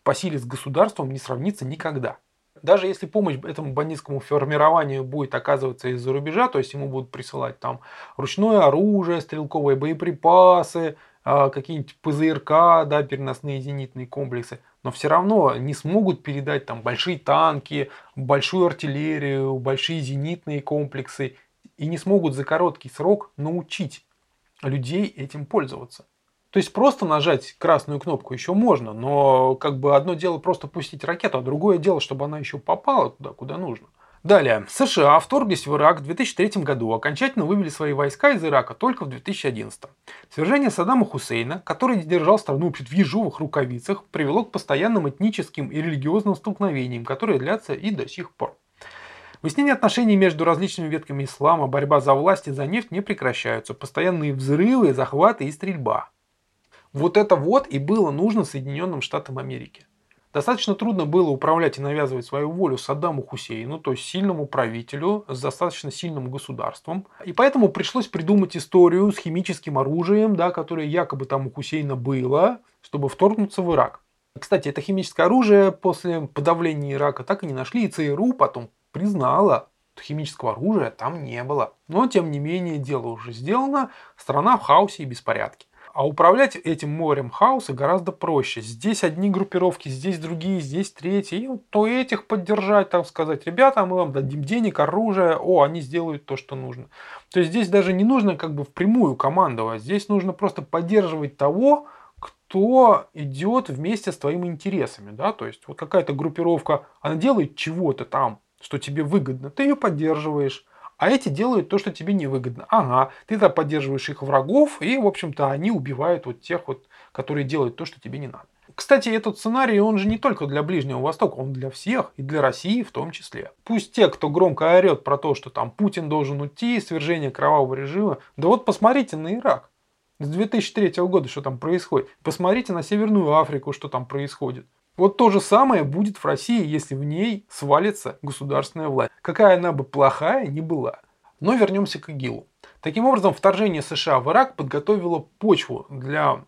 по силе с государством не сравнится никогда даже если помощь этому бандитскому формированию будет оказываться из-за рубежа, то есть ему будут присылать там ручное оружие, стрелковые боеприпасы, а, какие-нибудь ПЗРК, да, переносные зенитные комплексы, но все равно не смогут передать там большие танки, большую артиллерию, большие зенитные комплексы и не смогут за короткий срок научить людей этим пользоваться. То есть просто нажать красную кнопку еще можно, но как бы одно дело просто пустить ракету, а другое дело, чтобы она еще попала туда, куда нужно. Далее. США вторглись в Ирак в 2003 году, окончательно вывели свои войска из Ирака только в 2011. Свержение Саддама Хусейна, который держал страну в ежовых рукавицах, привело к постоянным этническим и религиозным столкновениям, которые длятся и до сих пор. Выяснение отношений между различными ветками ислама, борьба за власть и за нефть не прекращаются. Постоянные взрывы, захваты и стрельба. Вот это вот и было нужно Соединенным Штатам Америки. Достаточно трудно было управлять и навязывать свою волю Саддаму Хусейну, то есть сильному правителю с достаточно сильным государством. И поэтому пришлось придумать историю с химическим оружием, да, которое якобы там у Хусейна было, чтобы вторгнуться в Ирак. Кстати, это химическое оружие после подавления Ирака так и не нашли, и ЦРУ потом признала, что химического оружия там не было. Но, тем не менее, дело уже сделано, страна в хаосе и беспорядке. А управлять этим морем хаоса гораздо проще. Здесь одни группировки, здесь другие, здесь третьи. И то этих поддержать, там сказать, ребята, мы вам дадим денег, оружие, о, они сделают то, что нужно. То есть здесь даже не нужно как бы впрямую командовать. Здесь нужно просто поддерживать того, кто идет вместе с твоими интересами. Да? То есть вот какая-то группировка, она делает чего-то там, что тебе выгодно, ты ее поддерживаешь. А эти делают то, что тебе невыгодно. Ага, ты тогда поддерживаешь их врагов, и, в общем-то, они убивают вот тех вот, которые делают то, что тебе не надо. Кстати, этот сценарий, он же не только для Ближнего Востока, он для всех, и для России в том числе. Пусть те, кто громко орет про то, что там Путин должен уйти, свержение кровавого режима, да вот посмотрите на Ирак. С 2003 года что там происходит. Посмотрите на Северную Африку, что там происходит. Вот то же самое будет в России, если в ней свалится государственная власть. Какая она бы плохая не была. Но вернемся к ИГИЛу. Таким образом, вторжение США в Ирак подготовило почву для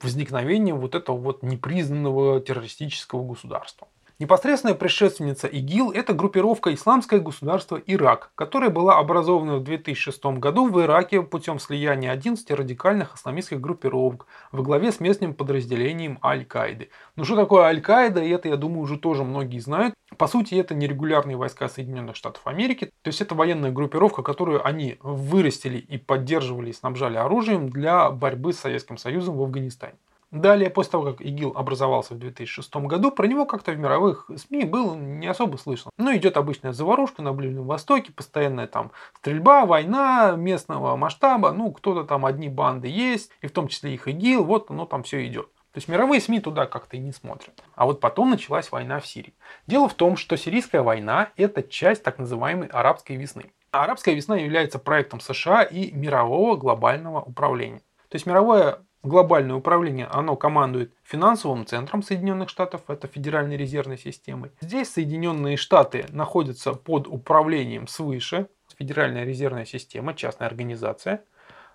возникновения вот этого вот непризнанного террористического государства. Непосредственная предшественница ИГИЛ – это группировка «Исламское государство Ирак», которая была образована в 2006 году в Ираке путем слияния 11 радикальных исламистских группировок во главе с местным подразделением Аль-Каиды. Ну что такое Аль-Каида, это, я думаю, уже тоже многие знают. По сути, это нерегулярные войска Соединенных Штатов Америки, то есть это военная группировка, которую они вырастили и поддерживали и снабжали оружием для борьбы с Советским Союзом в Афганистане. Далее, после того, как ИГИЛ образовался в 2006 году, про него как-то в мировых СМИ было не особо слышно. Ну, идет обычная заварушка на Ближнем Востоке, постоянная там стрельба, война местного масштаба, ну, кто-то там одни банды есть, и в том числе их ИГИЛ, вот оно там все идет. То есть мировые СМИ туда как-то и не смотрят. А вот потом началась война в Сирии. Дело в том, что сирийская война – это часть так называемой арабской весны. арабская весна является проектом США и мирового глобального управления. То есть мировое глобальное управление, оно командует финансовым центром Соединенных Штатов, это Федеральной резервной системой. Здесь Соединенные Штаты находятся под управлением свыше, Федеральная резервная система, частная организация.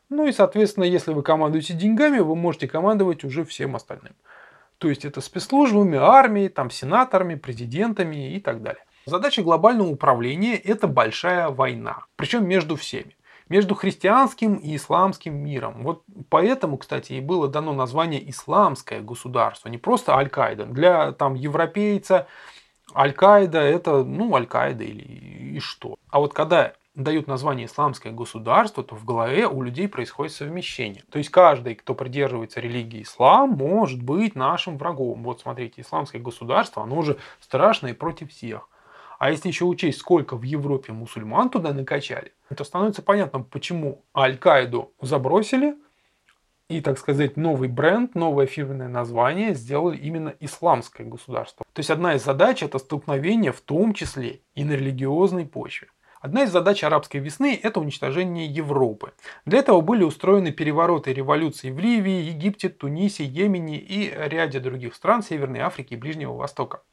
Ну и, соответственно, если вы командуете деньгами, вы можете командовать уже всем остальным. То есть это спецслужбами, армией, там, сенаторами, президентами и так далее. Задача глобального управления – это большая война, причем между всеми между христианским и исламским миром. Вот поэтому, кстати, и было дано название исламское государство, не просто Аль-Каида. Для там европейца Аль-Каида это, ну, Аль-Каида или и что. А вот когда дают название исламское государство, то в голове у людей происходит совмещение. То есть каждый, кто придерживается религии ислам, может быть нашим врагом. Вот смотрите, исламское государство, оно уже страшное против всех. А если еще учесть, сколько в Европе мусульман туда накачали, то становится понятно, почему Аль-Каиду забросили, и, так сказать, новый бренд, новое фирменное название сделали именно исламское государство. То есть одна из задач это столкновение в том числе и на религиозной почве. Одна из задач арабской весны – это уничтожение Европы. Для этого были устроены перевороты и революции в Ливии, Египте, Тунисе, Йемене и ряде других стран Северной Африки и Ближнего Востока.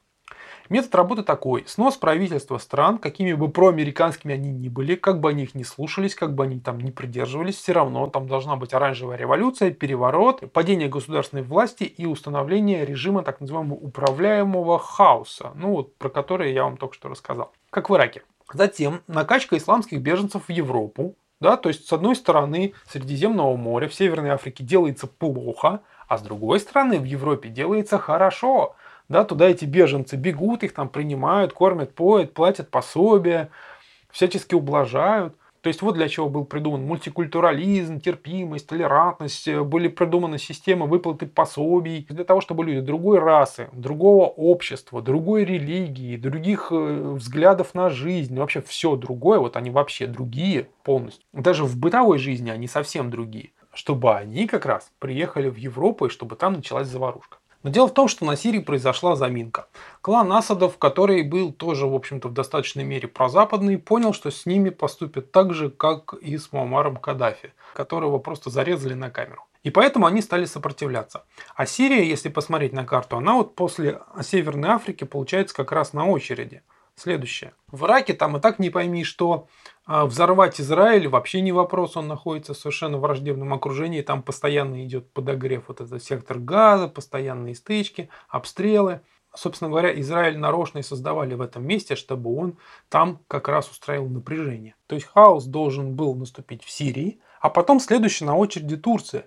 Метод работы такой. Снос правительства стран, какими бы проамериканскими они ни были, как бы они их не слушались, как бы они там не придерживались, все равно там должна быть оранжевая революция, переворот, падение государственной власти и установление режима так называемого управляемого хаоса, ну вот про который я вам только что рассказал. Как в Ираке. Затем накачка исламских беженцев в Европу, да, то есть с одной стороны Средиземного моря в Северной Африке делается плохо, а с другой стороны в Европе делается хорошо. Да, туда эти беженцы бегут, их там принимают, кормят, поят, платят пособия, всячески ублажают. То есть вот для чего был придуман мультикультурализм, терпимость, толерантность, были придуманы системы выплаты пособий для того, чтобы люди другой расы, другого общества, другой религии, других э, взглядов на жизнь, вообще все другое, вот они вообще другие полностью. Даже в бытовой жизни они совсем другие. Чтобы они как раз приехали в Европу и чтобы там началась заварушка. Но дело в том, что на Сирии произошла заминка. Клан Асадов, который был тоже, в общем-то, в достаточной мере прозападный, понял, что с ними поступят так же, как и с Муамаром Каддафи, которого просто зарезали на камеру. И поэтому они стали сопротивляться. А Сирия, если посмотреть на карту, она вот после Северной Африки получается как раз на очереди. Следующее. В Ираке там и так не пойми, что а, взорвать Израиль вообще не вопрос, он находится в совершенно враждебном окружении, там постоянно идет подогрев вот этот сектор газа, постоянные стычки, обстрелы. Собственно говоря, Израиль нарочно и создавали в этом месте, чтобы он там как раз устраивал напряжение. То есть хаос должен был наступить в Сирии, а потом следующий на очереди Турция.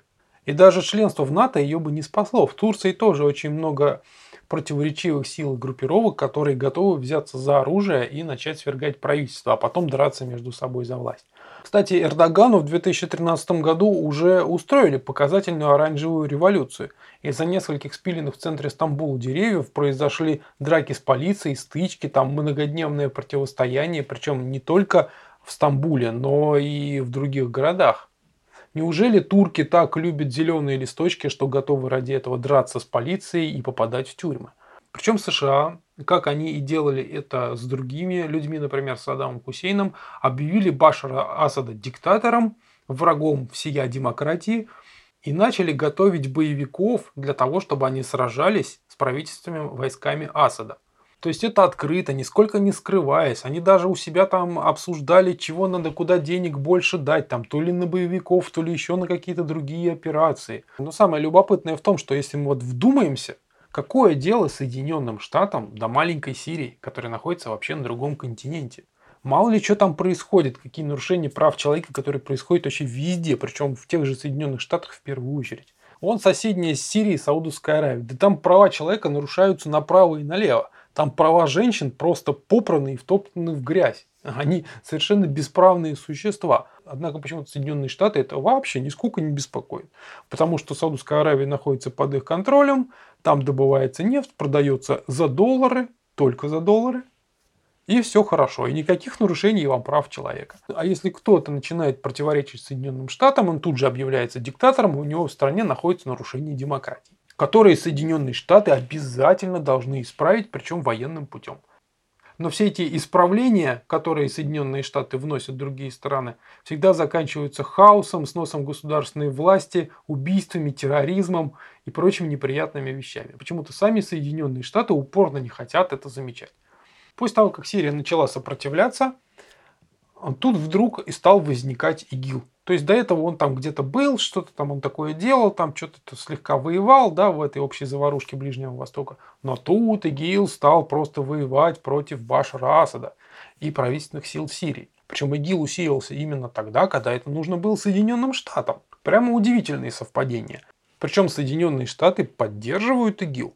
И даже членство в НАТО ее бы не спасло. В Турции тоже очень много противоречивых сил и группировок, которые готовы взяться за оружие и начать свергать правительство, а потом драться между собой за власть. Кстати, Эрдогану в 2013 году уже устроили показательную оранжевую революцию. Из-за нескольких спиленных в центре Стамбула деревьев произошли драки с полицией, стычки, там многодневное противостояние, причем не только в Стамбуле, но и в других городах. Неужели турки так любят зеленые листочки, что готовы ради этого драться с полицией и попадать в тюрьмы? Причем США, как они и делали это с другими людьми, например, с Саддамом Хусейном, объявили Башара Асада диктатором, врагом всея демократии и начали готовить боевиков для того, чтобы они сражались с правительственными войсками Асада. То есть это открыто, нисколько не скрываясь. Они даже у себя там обсуждали, чего надо, куда денег больше дать, там, то ли на боевиков, то ли еще на какие-то другие операции. Но самое любопытное в том, что если мы вот вдумаемся, какое дело Соединенным Штатам до маленькой Сирии, которая находится вообще на другом континенте? Мало ли что там происходит, какие нарушения прав человека, которые происходят вообще везде, причем в тех же Соединенных Штатах в первую очередь. Он соседняя с Сирией, Саудовская Аравия. Да там права человека нарушаются направо и налево. Там права женщин просто попраны и втоптаны в грязь. Они совершенно бесправные существа. Однако почему-то Соединенные Штаты это вообще нисколько не беспокоит. Потому что Саудовская Аравия находится под их контролем, там добывается нефть, продается за доллары, только за доллары. И все хорошо, и никаких нарушений вам прав человека. А если кто-то начинает противоречить Соединенным Штатам, он тут же объявляется диктатором, у него в стране находится нарушение демократии, которые Соединенные Штаты обязательно должны исправить, причем военным путем. Но все эти исправления, которые Соединенные Штаты вносят в другие страны, всегда заканчиваются хаосом, сносом государственной власти, убийствами, терроризмом и прочими неприятными вещами. Почему-то сами Соединенные Штаты упорно не хотят это замечать. После того, как Сирия начала сопротивляться, тут вдруг и стал возникать ИГИЛ. То есть до этого он там где-то был, что-то там он такое делал, там что-то слегка воевал, да, в этой общей заварушке Ближнего Востока. Но тут ИГИЛ стал просто воевать против Башара Асада и правительственных сил Сирии. Причем ИГИЛ усилился именно тогда, когда это нужно было Соединенным Штатам. Прямо удивительные совпадения. Причем Соединенные Штаты поддерживают ИГИЛ.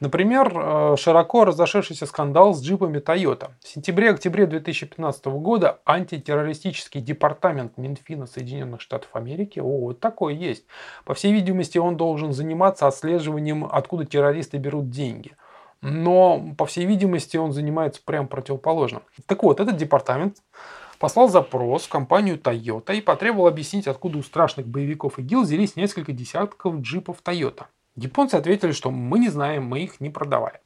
Например, э, широко разошедшийся скандал с джипами Toyota. В сентябре-октябре 2015 года антитеррористический департамент Минфина Соединенных Штатов Америки, о, вот такой есть. По всей видимости, он должен заниматься отслеживанием, откуда террористы берут деньги. Но, по всей видимости, он занимается прям противоположным. Так вот, этот департамент послал запрос в компанию Toyota и потребовал объяснить, откуда у страшных боевиков ИГИЛ взялись несколько десятков джипов Toyota. Японцы ответили, что мы не знаем, мы их не продавали.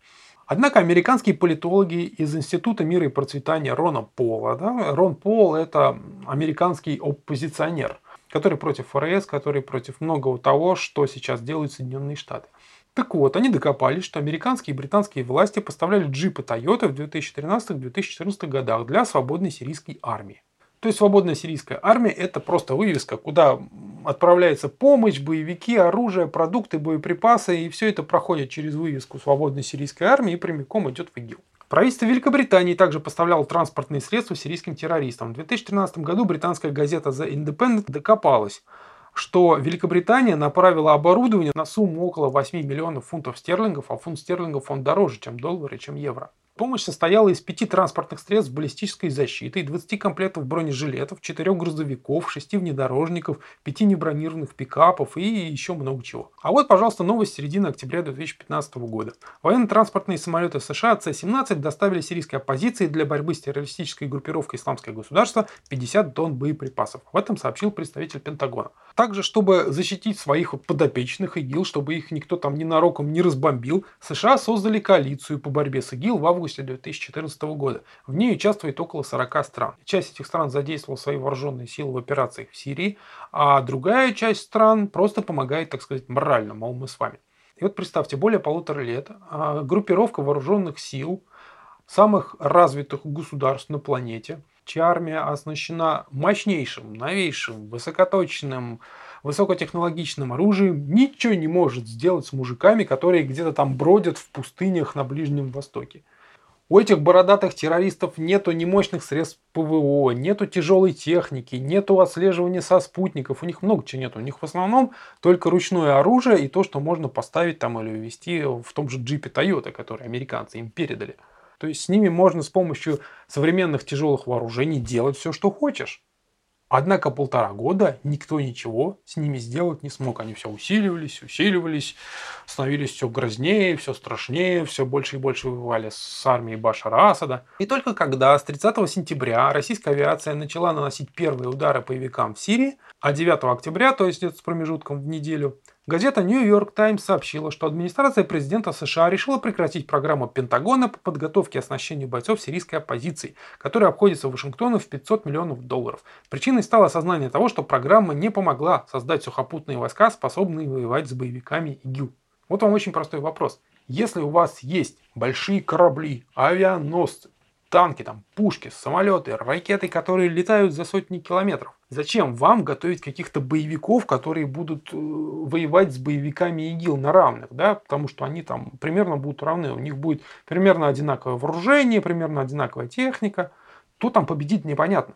Однако американские политологи из Института мира и процветания Рона Пола, да, Рон Пол это американский оппозиционер, который против ФРС, который против многого того, что сейчас делают Соединенные Штаты. Так вот, они докопались, что американские и британские власти поставляли джипы Toyota в 2013-2014 годах для свободной сирийской армии. То есть свободная сирийская армия это просто вывеска, куда отправляется помощь, боевики, оружие, продукты, боеприпасы, и все это проходит через вывеску свободной сирийской армии и прямиком идет в ИГИЛ. Правительство Великобритании также поставляло транспортные средства сирийским террористам. В 2013 году британская газета The Independent докопалась, что Великобритания направила оборудование на сумму около 8 миллионов фунтов стерлингов, а фунт стерлингов он дороже, чем доллары, чем евро. Помощь состояла из пяти транспортных средств баллистической защиты, 20 комплектов бронежилетов, 4 грузовиков, 6 внедорожников, 5 небронированных пикапов и еще много чего. А вот, пожалуйста, новость середины октября 2015 года. Военно-транспортные самолеты США С-17 доставили сирийской оппозиции для борьбы с террористической группировкой «Исламское государство» 50 тонн боеприпасов. В этом сообщил представитель Пентагона. Также, чтобы защитить своих подопечных ИГИЛ, чтобы их никто там ненароком не разбомбил, США создали коалицию по борьбе с ИГИЛ в августе августе 2014 года. В ней участвует около 40 стран. Часть этих стран задействовала свои вооруженные силы в операциях в Сирии, а другая часть стран просто помогает, так сказать, морально, мол, мы с вами. И вот представьте, более полутора лет а, группировка вооруженных сил самых развитых государств на планете, чья армия оснащена мощнейшим, новейшим, высокоточным, высокотехнологичным оружием, ничего не может сделать с мужиками, которые где-то там бродят в пустынях на Ближнем Востоке. У этих бородатых террористов нету ни мощных средств ПВО, нету тяжелой техники, нету отслеживания со спутников, у них много чего нету. У них в основном только ручное оружие и то, что можно поставить там или ввести в том же джипе Toyota, который американцы им передали. То есть с ними можно с помощью современных тяжелых вооружений делать все, что хочешь. Однако полтора года никто ничего с ними сделать не смог. Они все усиливались, усиливались, становились все грознее, все страшнее, все больше и больше воевали с армией Башара Асада. И только когда с 30 сентября российская авиация начала наносить первые удары по боевикам в Сирии, а 9 октября, то есть с промежутком в неделю, Газета New York Times сообщила, что администрация президента США решила прекратить программу Пентагона по подготовке и оснащению бойцов сирийской оппозиции, которая обходится Вашингтону в 500 миллионов долларов. Причиной стало осознание того, что программа не помогла создать сухопутные войска, способные воевать с боевиками ИГИЛ. Вот вам очень простой вопрос. Если у вас есть большие корабли, авианосцы, танки, там, пушки, самолеты, ракеты, которые летают за сотни километров. Зачем вам готовить каких-то боевиков, которые будут э, воевать с боевиками ИГИЛ на равных, да, потому что они там примерно будут равны, у них будет примерно одинаковое вооружение, примерно одинаковая техника, кто там победит непонятно.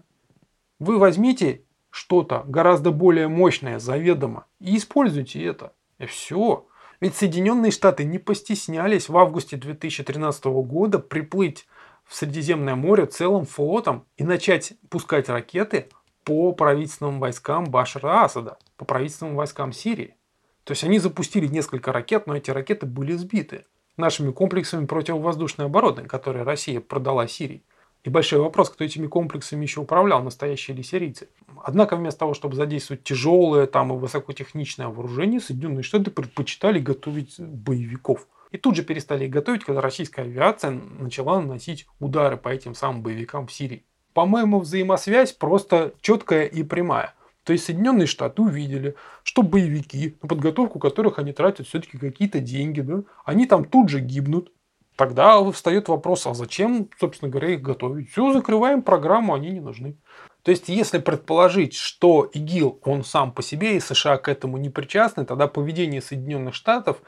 Вы возьмите что-то гораздо более мощное, заведомо, и используйте это. И все. Ведь Соединенные Штаты не постеснялись в августе 2013 года приплыть в Средиземное море целым флотом и начать пускать ракеты по правительственным войскам Башара Асада, по правительственным войскам Сирии. То есть они запустили несколько ракет, но эти ракеты были сбиты нашими комплексами противовоздушной обороны, которые Россия продала Сирии. И большой вопрос, кто этими комплексами еще управлял, настоящие ли сирийцы. Однако вместо того, чтобы задействовать тяжелое там, и высокотехничное вооружение, Соединенные Штаты предпочитали готовить боевиков. И тут же перестали их готовить, когда российская авиация начала наносить удары по этим самым боевикам в Сирии. По-моему, взаимосвязь просто четкая и прямая. То есть Соединенные Штаты увидели, что боевики, на подготовку которых они тратят все-таки какие-то деньги, да, они там тут же гибнут. Тогда встает вопрос, а зачем, собственно говоря, их готовить? Все, закрываем программу, они не нужны. То есть, если предположить, что ИГИЛ, он сам по себе, и США к этому не причастны, тогда поведение Соединенных Штатов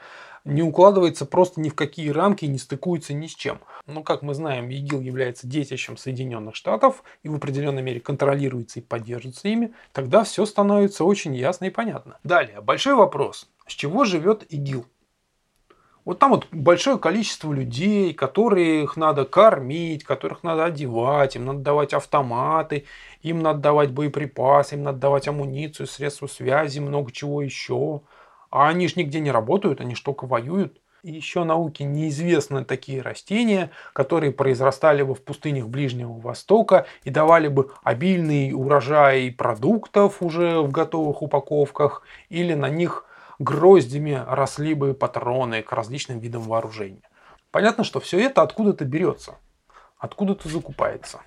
не укладывается просто ни в какие рамки не стыкуется ни с чем. Но, как мы знаем, ИГИЛ является детищем Соединенных Штатов и в определенной мере контролируется и поддерживается ими, тогда все становится очень ясно и понятно. Далее, большой вопрос. С чего живет ИГИЛ? Вот там вот большое количество людей, которых надо кормить, которых надо одевать, им надо давать автоматы, им надо давать боеприпасы, им надо давать амуницию, средства связи, много чего еще. А они же нигде не работают, они же только воюют. И еще науке неизвестны такие растения, которые произрастали бы в пустынях Ближнего Востока и давали бы обильный урожай продуктов уже в готовых упаковках, или на них гроздями росли бы патроны к различным видам вооружения. Понятно, что все это откуда-то берется, откуда-то закупается.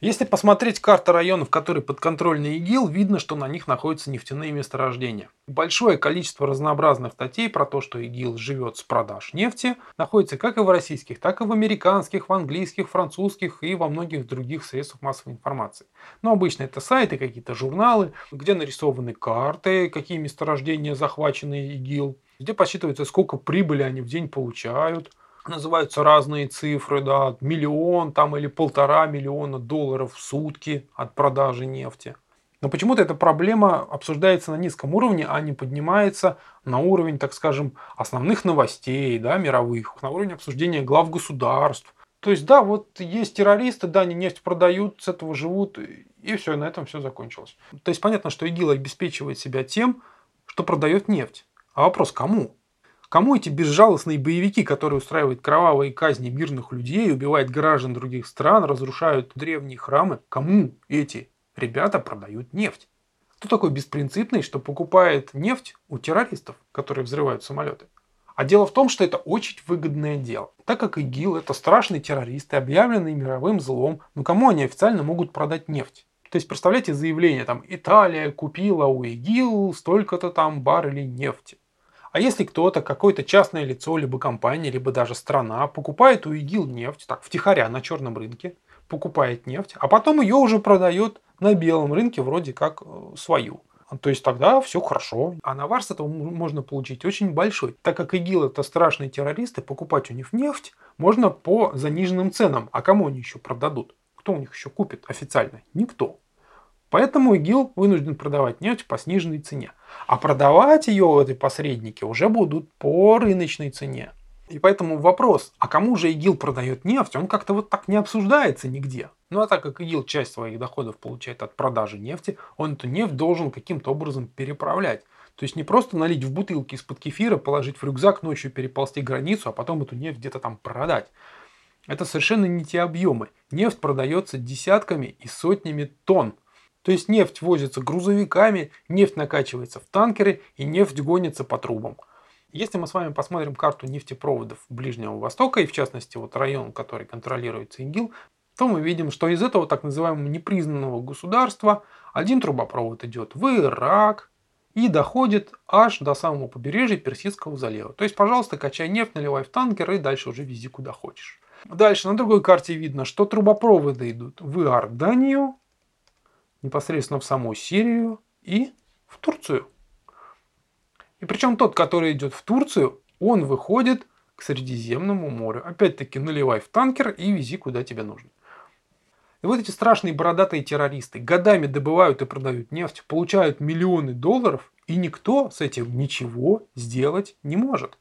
Если посмотреть карты районов, которые подконтрольны ИГИЛ, видно, что на них находятся нефтяные месторождения. Большое количество разнообразных статей про то, что ИГИЛ живет с продаж нефти, находится как и в российских, так и в американских, в английских, французских и во многих других средствах массовой информации. Но обычно это сайты, какие-то журналы, где нарисованы карты, какие месторождения захвачены ИГИЛ, где подсчитывается, сколько прибыли они в день получают, называются разные цифры, да, миллион там или полтора миллиона долларов в сутки от продажи нефти. Но почему-то эта проблема обсуждается на низком уровне, а не поднимается на уровень, так скажем, основных новостей, да, мировых, на уровень обсуждения глав государств. То есть, да, вот есть террористы, да, они нефть продают, с этого живут, и все, на этом все закончилось. То есть, понятно, что ИГИЛ обеспечивает себя тем, что продает нефть. А вопрос, кому? Кому эти безжалостные боевики, которые устраивают кровавые казни мирных людей, убивают граждан других стран, разрушают древние храмы, кому эти ребята продают нефть? Кто такой беспринципный, что покупает нефть у террористов, которые взрывают самолеты? А дело в том, что это очень выгодное дело. Так как ИГИЛ это страшные террористы, объявленные мировым злом, но кому они официально могут продать нефть? То есть, представляете заявление, там, Италия купила у ИГИЛ столько-то там баррелей нефти. А если кто-то, какое-то частное лицо, либо компания, либо даже страна покупает у ИГИЛ нефть, так, втихаря на черном рынке, покупает нефть, а потом ее уже продает на белом рынке вроде как э, свою. То есть тогда все хорошо. А навар с этого можно получить очень большой. Так как ИГИЛ это страшные террористы, покупать у них нефть можно по заниженным ценам. А кому они еще продадут? Кто у них еще купит официально? Никто. Поэтому ИГИЛ вынужден продавать нефть по сниженной цене. А продавать ее эти посредники уже будут по рыночной цене. И поэтому вопрос, а кому же ИГИЛ продает нефть, он как-то вот так не обсуждается нигде. Ну а так как ИГИЛ часть своих доходов получает от продажи нефти, он эту нефть должен каким-то образом переправлять. То есть не просто налить в бутылки из-под кефира, положить в рюкзак, ночью переползти границу, а потом эту нефть где-то там продать. Это совершенно не те объемы. Нефть продается десятками и сотнями тонн. То есть нефть возится грузовиками, нефть накачивается в танкеры и нефть гонится по трубам. Если мы с вами посмотрим карту нефтепроводов Ближнего Востока, и в частности вот район, который контролируется ИГИЛ, то мы видим, что из этого так называемого непризнанного государства один трубопровод идет в Ирак и доходит аж до самого побережья Персидского залива. То есть, пожалуйста, качай нефть, наливай в танкер и дальше уже вези куда хочешь. Дальше на другой карте видно, что трубопроводы идут в Иорданию, непосредственно в саму Сирию и в Турцию. И причем тот, который идет в Турцию, он выходит к Средиземному морю. Опять-таки наливай в танкер и вези куда тебе нужно. И вот эти страшные бородатые террористы годами добывают и продают нефть, получают миллионы долларов, и никто с этим ничего сделать не может.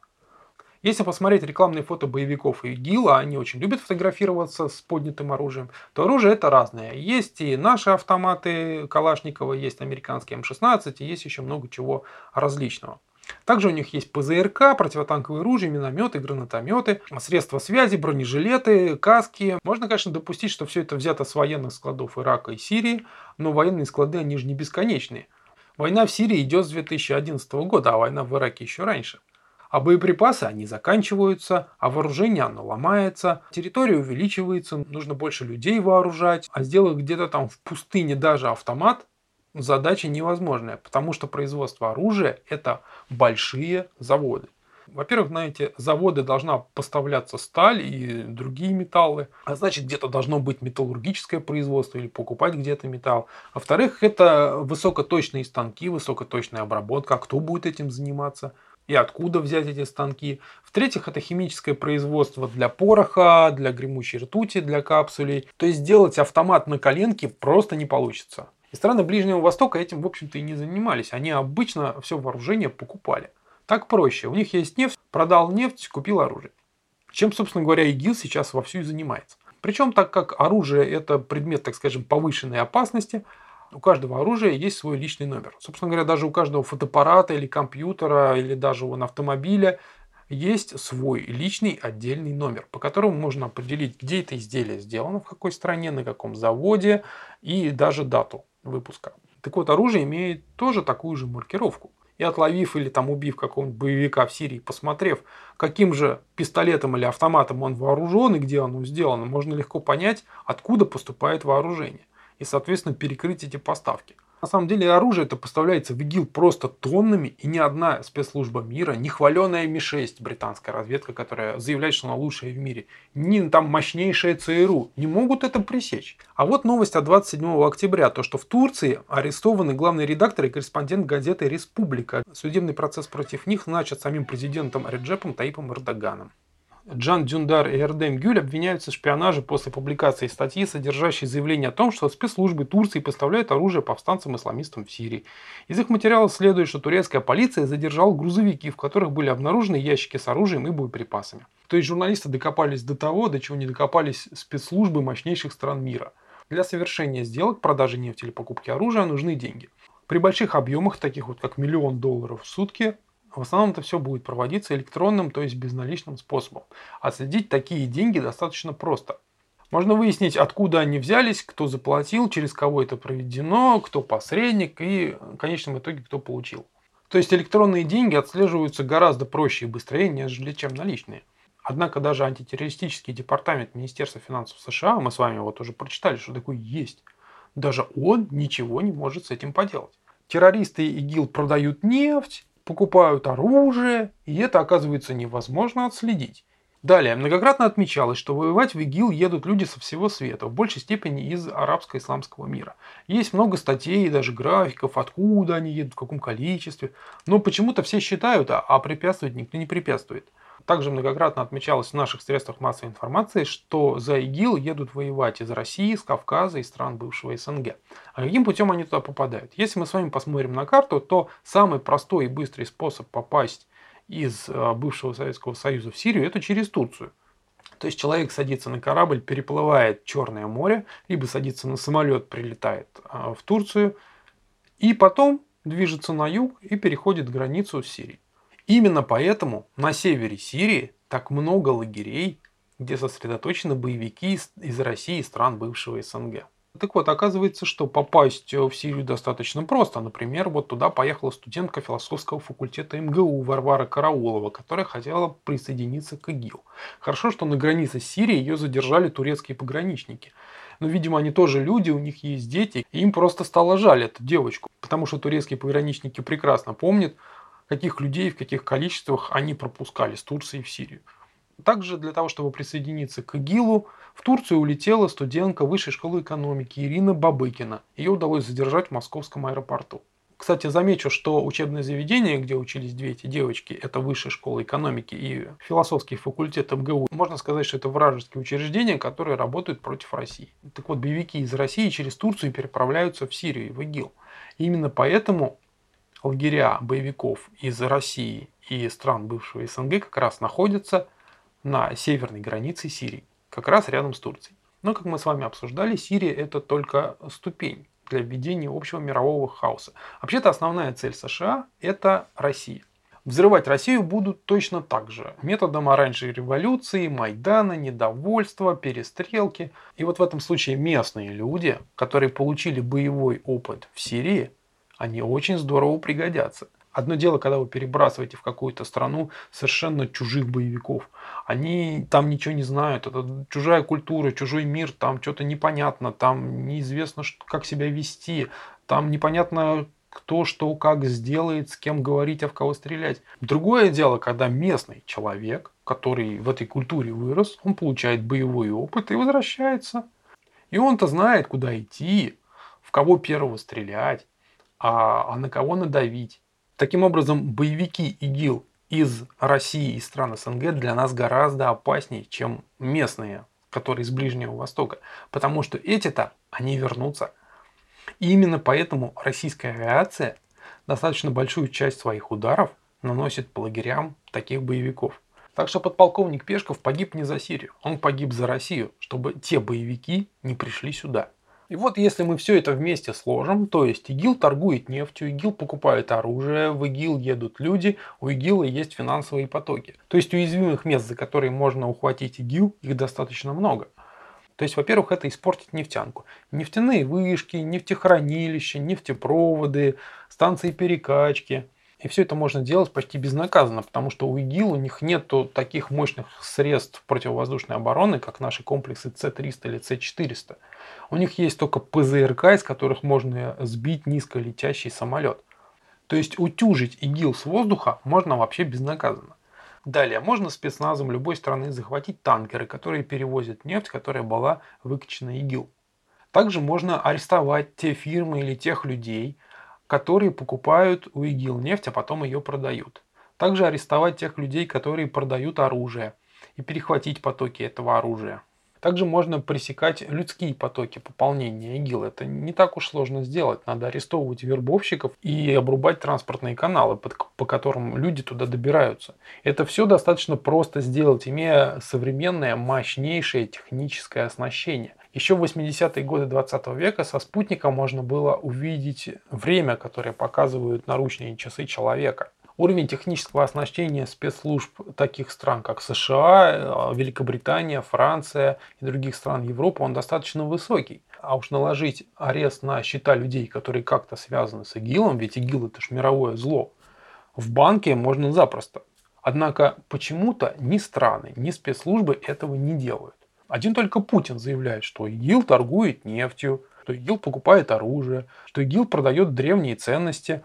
Если посмотреть рекламные фото боевиков и ИГИЛа, они очень любят фотографироваться с поднятым оружием, то оружие это разное. Есть и наши автоматы Калашникова, есть американские М16, и есть еще много чего различного. Также у них есть ПЗРК, противотанковые оружия, минометы, гранатометы, средства связи, бронежилеты, каски. Можно, конечно, допустить, что все это взято с военных складов Ирака и Сирии, но военные склады, они же не бесконечные. Война в Сирии идет с 2011 года, а война в Ираке еще раньше. А боеприпасы, они заканчиваются, а вооружение, оно ломается, территория увеличивается, нужно больше людей вооружать, а сделать где-то там в пустыне даже автомат задача невозможная, потому что производство оружия – это большие заводы. Во-первых, на эти заводы должна поставляться сталь и другие металлы. А значит, где-то должно быть металлургическое производство или покупать где-то металл. Во-вторых, это высокоточные станки, высокоточная обработка. А кто будет этим заниматься? И откуда взять эти станки? В-третьих, это химическое производство для пороха, для гремучей ртути, для капсулей. То есть сделать автомат на коленке просто не получится. И страны Ближнего Востока этим, в общем-то, и не занимались. Они обычно все вооружение покупали. Так проще. У них есть нефть, продал нефть, купил оружие. Чем, собственно говоря, ИГИЛ сейчас вовсю и занимается. Причем, так как оружие это предмет, так скажем, повышенной опасности, у каждого оружия есть свой личный номер. Собственно говоря, даже у каждого фотоаппарата или компьютера, или даже у автомобиля есть свой личный отдельный номер, по которому можно определить, где это изделие сделано, в какой стране, на каком заводе и даже дату выпуска. Так вот, оружие имеет тоже такую же маркировку. И отловив или там убив какого-нибудь боевика в Сирии, посмотрев, каким же пистолетом или автоматом он вооружен и где оно сделано, можно легко понять, откуда поступает вооружение. И, соответственно, перекрыть эти поставки. На самом деле оружие это поставляется в ИГИЛ просто тоннами, и ни одна спецслужба мира, ни хваленая Ми-6, британская разведка, которая заявляет, что она лучшая в мире, ни там мощнейшая ЦРУ не могут это пресечь. А вот новость от 27 октября, то что в Турции арестованы главный редактор и корреспондент газеты «Республика». Судебный процесс против них начат самим президентом Реджепом Таипом Эрдоганом. Джан Дюндар и Эрдем Гюль обвиняются в шпионаже после публикации статьи, содержащей заявление о том, что спецслужбы Турции поставляют оружие повстанцам-исламистам в Сирии. Из их материалов следует, что турецкая полиция задержала грузовики, в которых были обнаружены ящики с оружием и боеприпасами. То есть журналисты докопались до того, до чего не докопались спецслужбы мощнейших стран мира. Для совершения сделок, продажи нефти или покупки оружия нужны деньги. При больших объемах, таких вот как миллион долларов в сутки, в основном это все будет проводиться электронным, то есть безналичным способом. Отследить такие деньги достаточно просто. Можно выяснить, откуда они взялись, кто заплатил, через кого это проведено, кто посредник и в конечном итоге кто получил. То есть электронные деньги отслеживаются гораздо проще и быстрее, нежели чем наличные. Однако даже антитеррористический департамент Министерства финансов США, мы с вами вот уже прочитали, что такое есть, даже он ничего не может с этим поделать. Террористы ИГИЛ продают нефть, покупают оружие, и это оказывается невозможно отследить. Далее, многократно отмечалось, что воевать в ИГИЛ едут люди со всего света, в большей степени из арабско-исламского мира. Есть много статей и даже графиков, откуда они едут, в каком количестве. Но почему-то все считают, а препятствовать никто не препятствует. Также многократно отмечалось в наших средствах массовой информации, что за ИГИЛ едут воевать из России, из Кавказа и стран бывшего СНГ. А каким путем они туда попадают? Если мы с вами посмотрим на карту, то самый простой и быстрый способ попасть из э, бывшего Советского Союза в Сирию, это через Турцию. То есть человек садится на корабль, переплывает Черное море, либо садится на самолет, прилетает э, в Турцию, и потом движется на юг и переходит границу с Сирией. Именно поэтому на севере Сирии так много лагерей, где сосредоточены боевики из, из России и стран бывшего СНГ. Так вот, оказывается, что попасть в Сирию достаточно просто. Например, вот туда поехала студентка философского факультета МГУ Варвара Караулова, которая хотела присоединиться к ИГИЛ. Хорошо, что на границе с Сирией ее задержали турецкие пограничники. Но, видимо, они тоже люди, у них есть дети, и им просто стало жаль эту девочку, потому что турецкие пограничники прекрасно помнят, каких людей, в каких количествах они пропускали с Турции в Сирию. Также для того, чтобы присоединиться к ИГИЛу, в Турцию улетела студентка Высшей школы экономики Ирина Бабыкина. Ее удалось задержать в московском аэропорту. Кстати, замечу, что учебное заведение, где учились две эти девочки, это Высшая школа экономики и философский факультет МГУ, можно сказать, что это вражеские учреждения, которые работают против России. Так вот, боевики из России через Турцию переправляются в Сирию в ИГИЛ. И именно поэтому лагеря боевиков из России и стран бывшего СНГ как раз находятся на северной границе Сирии, как раз рядом с Турцией. Но, как мы с вами обсуждали, Сирия это только ступень для введения общего мирового хаоса. Вообще-то основная цель США это Россия. Взрывать Россию будут точно так же. Методом оранжевой революции, Майдана, недовольства, перестрелки. И вот в этом случае местные люди, которые получили боевой опыт в Сирии, они очень здорово пригодятся. Одно дело, когда вы перебрасываете в какую-то страну совершенно чужих боевиков. Они там ничего не знают. Это чужая культура, чужой мир, там что-то непонятно, там неизвестно, как себя вести, там непонятно, кто что как сделает, с кем говорить, а в кого стрелять. Другое дело, когда местный человек, который в этой культуре вырос, он получает боевой опыт и возвращается. И он-то знает, куда идти, в кого первого стрелять а, а на кого надавить. Таким образом, боевики ИГИЛ из России и стран СНГ для нас гораздо опаснее, чем местные, которые из Ближнего Востока. Потому что эти-то, они вернутся. И именно поэтому российская авиация достаточно большую часть своих ударов наносит по лагерям таких боевиков. Так что подполковник Пешков погиб не за Сирию, он погиб за Россию, чтобы те боевики не пришли сюда. И вот если мы все это вместе сложим, то есть ИГИЛ торгует нефтью, ИГИЛ покупает оружие, в ИГИЛ едут люди, у ИГИЛа есть финансовые потоки. То есть уязвимых мест, за которые можно ухватить ИГИЛ, их достаточно много. То есть, во-первых, это испортить нефтянку. Нефтяные вышки, нефтехранилища, нефтепроводы, станции перекачки. Все это можно делать почти безнаказанно, потому что у ИГИЛ у них нет таких мощных средств противовоздушной обороны, как наши комплексы С-300 или С-400. У них есть только ПЗРК, из которых можно сбить низколетящий самолет. То есть утюжить ИГИЛ с воздуха можно вообще безнаказанно. Далее, можно спецназом любой страны захватить танкеры, которые перевозят нефть, которая была выкачана ИГИЛ. Также можно арестовать те фирмы или тех людей, которые покупают у ИГИЛ нефть, а потом ее продают. Также арестовать тех людей, которые продают оружие и перехватить потоки этого оружия. Также можно пресекать людские потоки пополнения ИГИЛ. Это не так уж сложно сделать. Надо арестовывать вербовщиков и обрубать транспортные каналы, по которым люди туда добираются. Это все достаточно просто сделать, имея современное, мощнейшее техническое оснащение. Еще в 80-е годы 20 века со спутника можно было увидеть время, которое показывают наручные часы человека. Уровень технического оснащения спецслужб таких стран, как США, Великобритания, Франция и других стран Европы, он достаточно высокий. А уж наложить арест на счета людей, которые как-то связаны с ИГИЛом, ведь ИГИЛ это ж мировое зло, в банке можно запросто. Однако почему-то ни страны, ни спецслужбы этого не делают. Один только Путин заявляет, что ИГИЛ торгует нефтью, что ИГИЛ покупает оружие, что ИГИЛ продает древние ценности.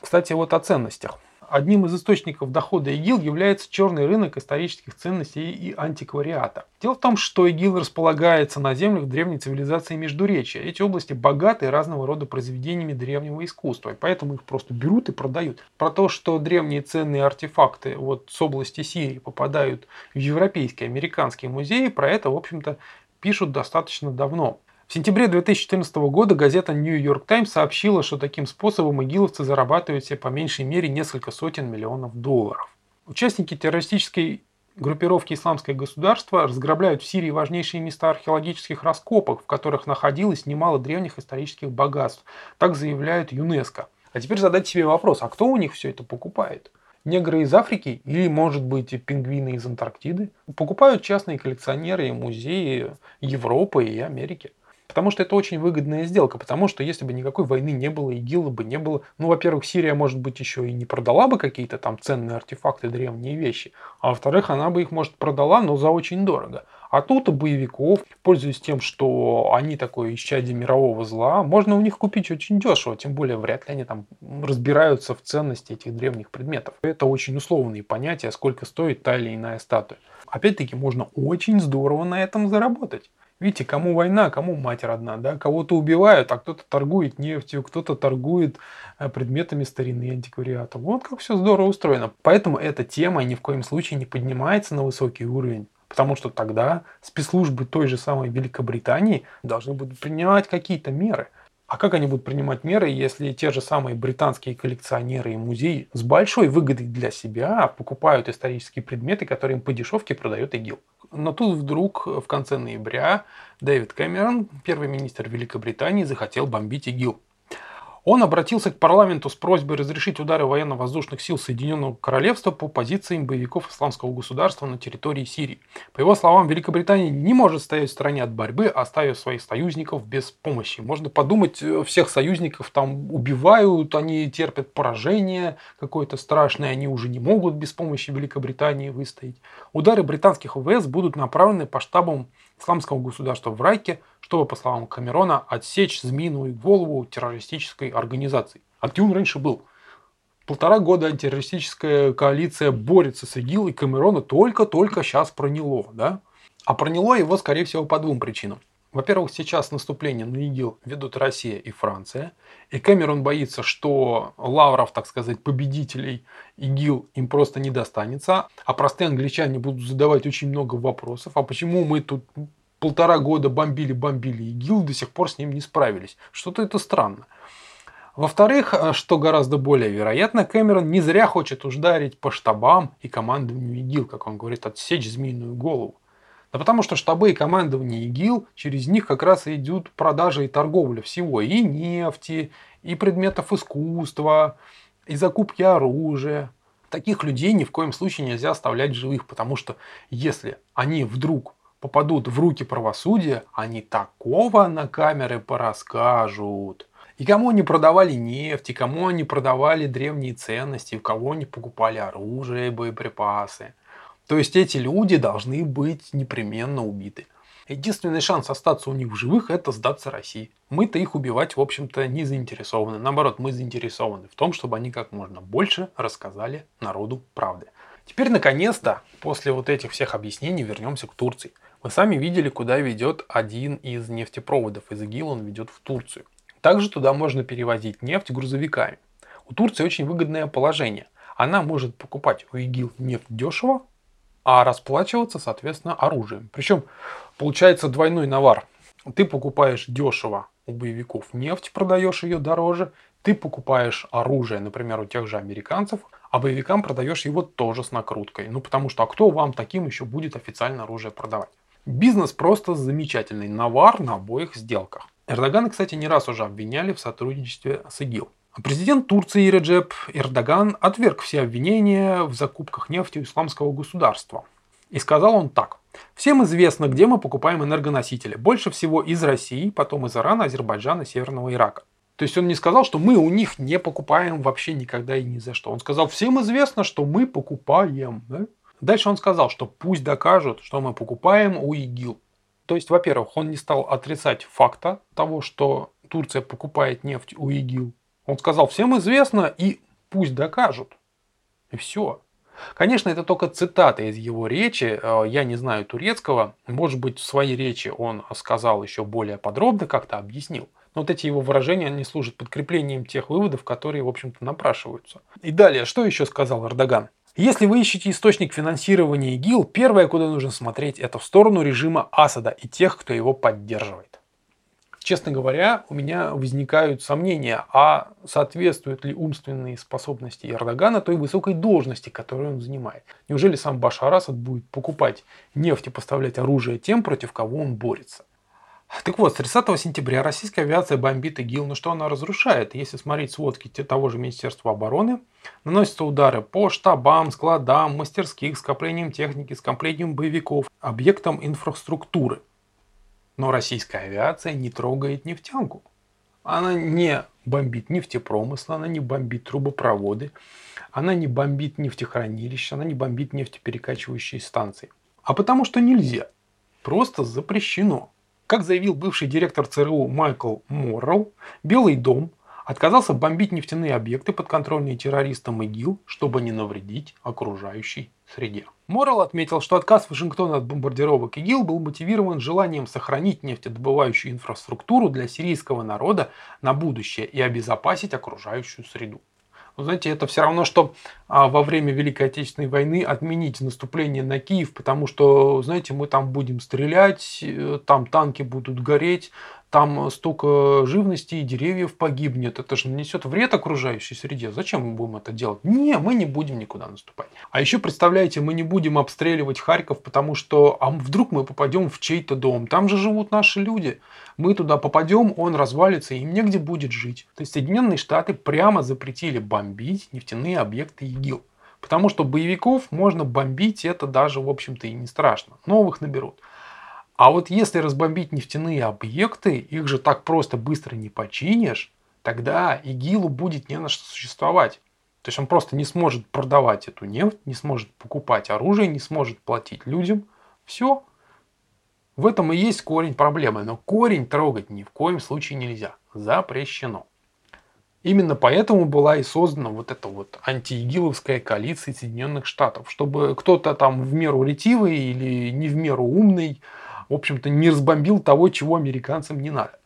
Кстати, вот о ценностях. Одним из источников дохода ИГИЛ является черный рынок исторических ценностей и антиквариата. Дело в том, что ИГИЛ располагается на землях древней цивилизации Междуречия. Эти области богаты разного рода произведениями древнего искусства, и поэтому их просто берут и продают. Про то, что древние ценные артефакты вот с области Сирии попадают в европейские, американские музеи, про это, в общем-то, пишут достаточно давно. В сентябре 2014 года газета New York Times сообщила, что таким способом игиловцы зарабатывают себе по меньшей мере несколько сотен миллионов долларов. Участники террористической группировки «Исламское государство» разграбляют в Сирии важнейшие места археологических раскопок, в которых находилось немало древних исторических богатств. Так заявляет ЮНЕСКО. А теперь задать себе вопрос, а кто у них все это покупает? Негры из Африки или, может быть, пингвины из Антарктиды? Покупают частные коллекционеры и музеи Европы и Америки. Потому что это очень выгодная сделка, потому что если бы никакой войны не было, ИГИЛа бы не было, ну, во-первых, Сирия, может быть, еще и не продала бы какие-то там ценные артефакты, древние вещи, а во-вторых, она бы их, может, продала, но за очень дорого. А тут у боевиков, пользуясь тем, что они такое исчадие мирового зла, можно у них купить очень дешево, тем более вряд ли они там разбираются в ценности этих древних предметов. Это очень условные понятия, сколько стоит та или иная статуя. Опять-таки, можно очень здорово на этом заработать. Видите, кому война, кому мать родна, да? Кого-то убивают, а кто-то торгует нефтью, кто-то торгует э, предметами старины антиквариата. Вот как все здорово устроено. Поэтому эта тема ни в коем случае не поднимается на высокий уровень. Потому что тогда спецслужбы той же самой Великобритании должны будут принимать какие-то меры. А как они будут принимать меры, если те же самые британские коллекционеры и музеи с большой выгодой для себя покупают исторические предметы, которые им по дешевке продает ИГИЛ? Но тут вдруг в конце ноября Дэвид Кэмерон, первый министр Великобритании, захотел бомбить ИГИЛ. Он обратился к парламенту с просьбой разрешить удары военно-воздушных сил Соединенного Королевства по позициям боевиков исламского государства на территории Сирии. По его словам, Великобритания не может стоять в стороне от борьбы, оставив своих союзников без помощи. Можно подумать, э, всех союзников там убивают, они терпят поражение какое-то страшное, они уже не могут без помощи Великобритании выстоять. Удары британских ВВС будут направлены по штабам исламского государства в Раке, чтобы, по словам Камерона, отсечь змеиную голову террористической организации. А где он раньше был? Полтора года антитеррористическая коалиция борется с ИГИЛ, и Камерона только-только сейчас проняло. Да? А проняло его, скорее всего, по двум причинам. Во-первых, сейчас наступление на ИГИЛ ведут Россия и Франция. И Кэмерон боится, что лавров, так сказать, победителей ИГИЛ им просто не достанется. А простые англичане будут задавать очень много вопросов. А почему мы тут полтора года бомбили-бомбили ИГИЛ, до сих пор с ним не справились? Что-то это странно. Во-вторых, что гораздо более вероятно, Кэмерон не зря хочет ударить по штабам и командованию ИГИЛ, как он говорит, отсечь змеиную голову. Да потому что штабы и командование ИГИЛ, через них как раз и идут продажа и торговля всего. И нефти, и предметов искусства, и закупки оружия. Таких людей ни в коем случае нельзя оставлять живых, потому что если они вдруг попадут в руки правосудия, они такого на камеры порасскажут. И кому они продавали нефть, и кому они продавали древние ценности, у кого они покупали оружие и боеприпасы. То есть эти люди должны быть непременно убиты. Единственный шанс остаться у них в живых – это сдаться России. Мы-то их убивать, в общем-то, не заинтересованы. Наоборот, мы заинтересованы в том, чтобы они как можно больше рассказали народу правды. Теперь, наконец-то, после вот этих всех объяснений вернемся к Турции. Вы сами видели, куда ведет один из нефтепроводов из ИГИЛ, он ведет в Турцию. Также туда можно перевозить нефть грузовиками. У Турции очень выгодное положение. Она может покупать у ИГИЛ нефть дешево, а расплачиваться, соответственно, оружием. Причем получается двойной навар. Ты покупаешь дешево у боевиков нефть, продаешь ее дороже, ты покупаешь оружие, например, у тех же американцев, а боевикам продаешь его тоже с накруткой. Ну потому что, а кто вам таким еще будет официально оружие продавать? Бизнес просто замечательный, навар на обоих сделках. Эрдогана, кстати, не раз уже обвиняли в сотрудничестве с ИГИЛ. Президент Турции Реджеп Эрдоган отверг все обвинения в закупках нефти у исламского государства. И сказал он так. Всем известно, где мы покупаем энергоносители. Больше всего из России, потом из Ирана, Азербайджана, Северного Ирака. То есть он не сказал, что мы у них не покупаем вообще никогда и ни за что. Он сказал, всем известно, что мы покупаем. Да? Дальше он сказал, что пусть докажут, что мы покупаем у ИГИЛ. То есть, во-первых, он не стал отрицать факта того, что Турция покупает нефть у ИГИЛ. Он сказал, всем известно и пусть докажут. И все. Конечно, это только цитата из его речи. Э, я не знаю турецкого. Может быть, в своей речи он сказал еще более подробно, как-то объяснил. Но вот эти его выражения, они служат подкреплением тех выводов, которые, в общем-то, напрашиваются. И далее, что еще сказал Эрдоган? Если вы ищете источник финансирования ИГИЛ, первое, куда нужно смотреть, это в сторону режима Асада и тех, кто его поддерживает. Честно говоря, у меня возникают сомнения, а соответствуют ли умственные способности Эрдогана той высокой должности, которую он занимает. Неужели сам Башар Асад будет покупать нефть и поставлять оружие тем, против кого он борется? Так вот, с 30 сентября российская авиация бомбит ИГИЛ, но что она разрушает? Если смотреть сводки того же Министерства обороны, наносятся удары по штабам, складам, мастерских, скоплениям техники, скоплениям боевиков, объектам инфраструктуры – но российская авиация не трогает нефтянку. Она не бомбит нефтепромысл, она не бомбит трубопроводы, она не бомбит нефтехранилища, она не бомбит нефтеперекачивающие станции. А потому что нельзя. Просто запрещено. Как заявил бывший директор ЦРУ Майкл Моррелл, Белый дом отказался бомбить нефтяные объекты, подконтрольные террористам ИГИЛ, чтобы не навредить окружающей среде. Моррелл отметил, что отказ Вашингтона от бомбардировок ИГИЛ был мотивирован желанием сохранить нефтедобывающую инфраструктуру для сирийского народа на будущее и обезопасить окружающую среду. Вы знаете, это все равно, что а, во время Великой Отечественной войны отменить наступление на Киев, потому что, знаете, мы там будем стрелять, э, там танки будут гореть, там столько живности и деревьев погибнет, это же нанесет вред окружающей среде. Зачем мы будем это делать? Не, мы не будем никуда наступать. А еще, представляете, мы не будем обстреливать Харьков, потому что а вдруг мы попадем в чей-то дом. Там же живут наши люди. Мы туда попадем, он развалится, им негде будет жить. То есть Соединенные Штаты прямо запретили бомбить нефтяные объекты ИГИЛ. Потому что боевиков можно бомбить, это даже, в общем-то, и не страшно. Новых наберут. А вот если разбомбить нефтяные объекты, их же так просто быстро не починишь, тогда ИГИЛу будет не на что существовать. То есть он просто не сможет продавать эту нефть, не сможет покупать оружие, не сможет платить людям. Все. В этом и есть корень проблемы. Но корень трогать ни в коем случае нельзя. Запрещено. Именно поэтому была и создана вот эта вот антиигиловская коалиция Соединенных Штатов, чтобы кто-то там в меру ретивый или не в меру умный в общем-то, не разбомбил того, чего американцам не надо.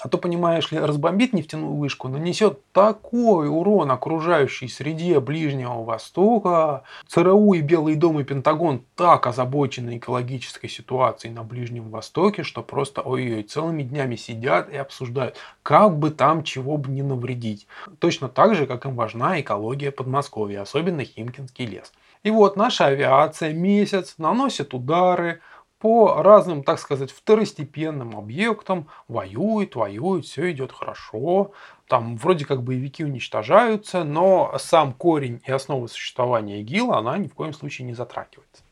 А то, понимаешь ли, разбомбить нефтяную вышку нанесет такой урон окружающей среде Ближнего Востока. ЦРУ и Белый дом и Пентагон так озабочены экологической ситуацией на Ближнем Востоке, что просто ой-ой, целыми днями сидят и обсуждают, как бы там чего бы не навредить. Точно так же, как им важна экология Подмосковья, особенно Химкинский лес. И вот наша авиация месяц наносит удары, по разным, так сказать, второстепенным объектам воюет, воюет, все идет хорошо. Там вроде как боевики уничтожаются, но сам корень и основа существования ИГИЛа, она ни в коем случае не затрагивается.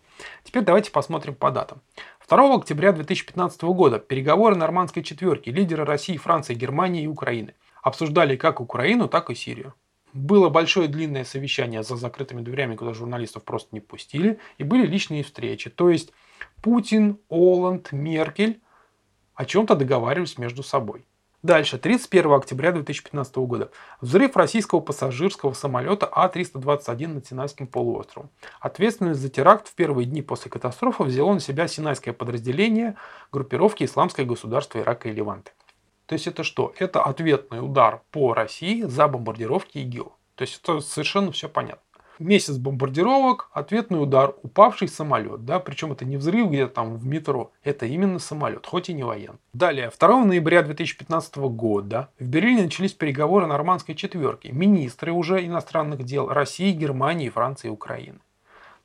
Теперь давайте посмотрим по датам. 2 октября 2015 года переговоры нормандской четверки лидеры России, Франции, Германии и Украины обсуждали как Украину, так и Сирию. Было большое длинное совещание за закрытыми дверями, куда журналистов просто не пустили, и были личные встречи. То есть Путин, Оланд, Меркель о чем-то договаривались между собой. Дальше, 31 октября 2015 года. Взрыв российского пассажирского самолета А-321 над Синайским полуостровом. Ответственность за теракт в первые дни после катастрофы взяло на себя Синайское подразделение группировки Исламское государство Ирака и Леванты. То есть это что? Это ответный удар по России за бомбардировки ИГИЛ. То есть это совершенно все понятно месяц бомбардировок, ответный удар, упавший самолет. Да? Причем это не взрыв где-то там в метро, это именно самолет, хоть и не военный. Далее, 2 ноября 2015 года в Берлине начались переговоры нормандской четверки. Министры уже иностранных дел России, Германии, Франции и Украины.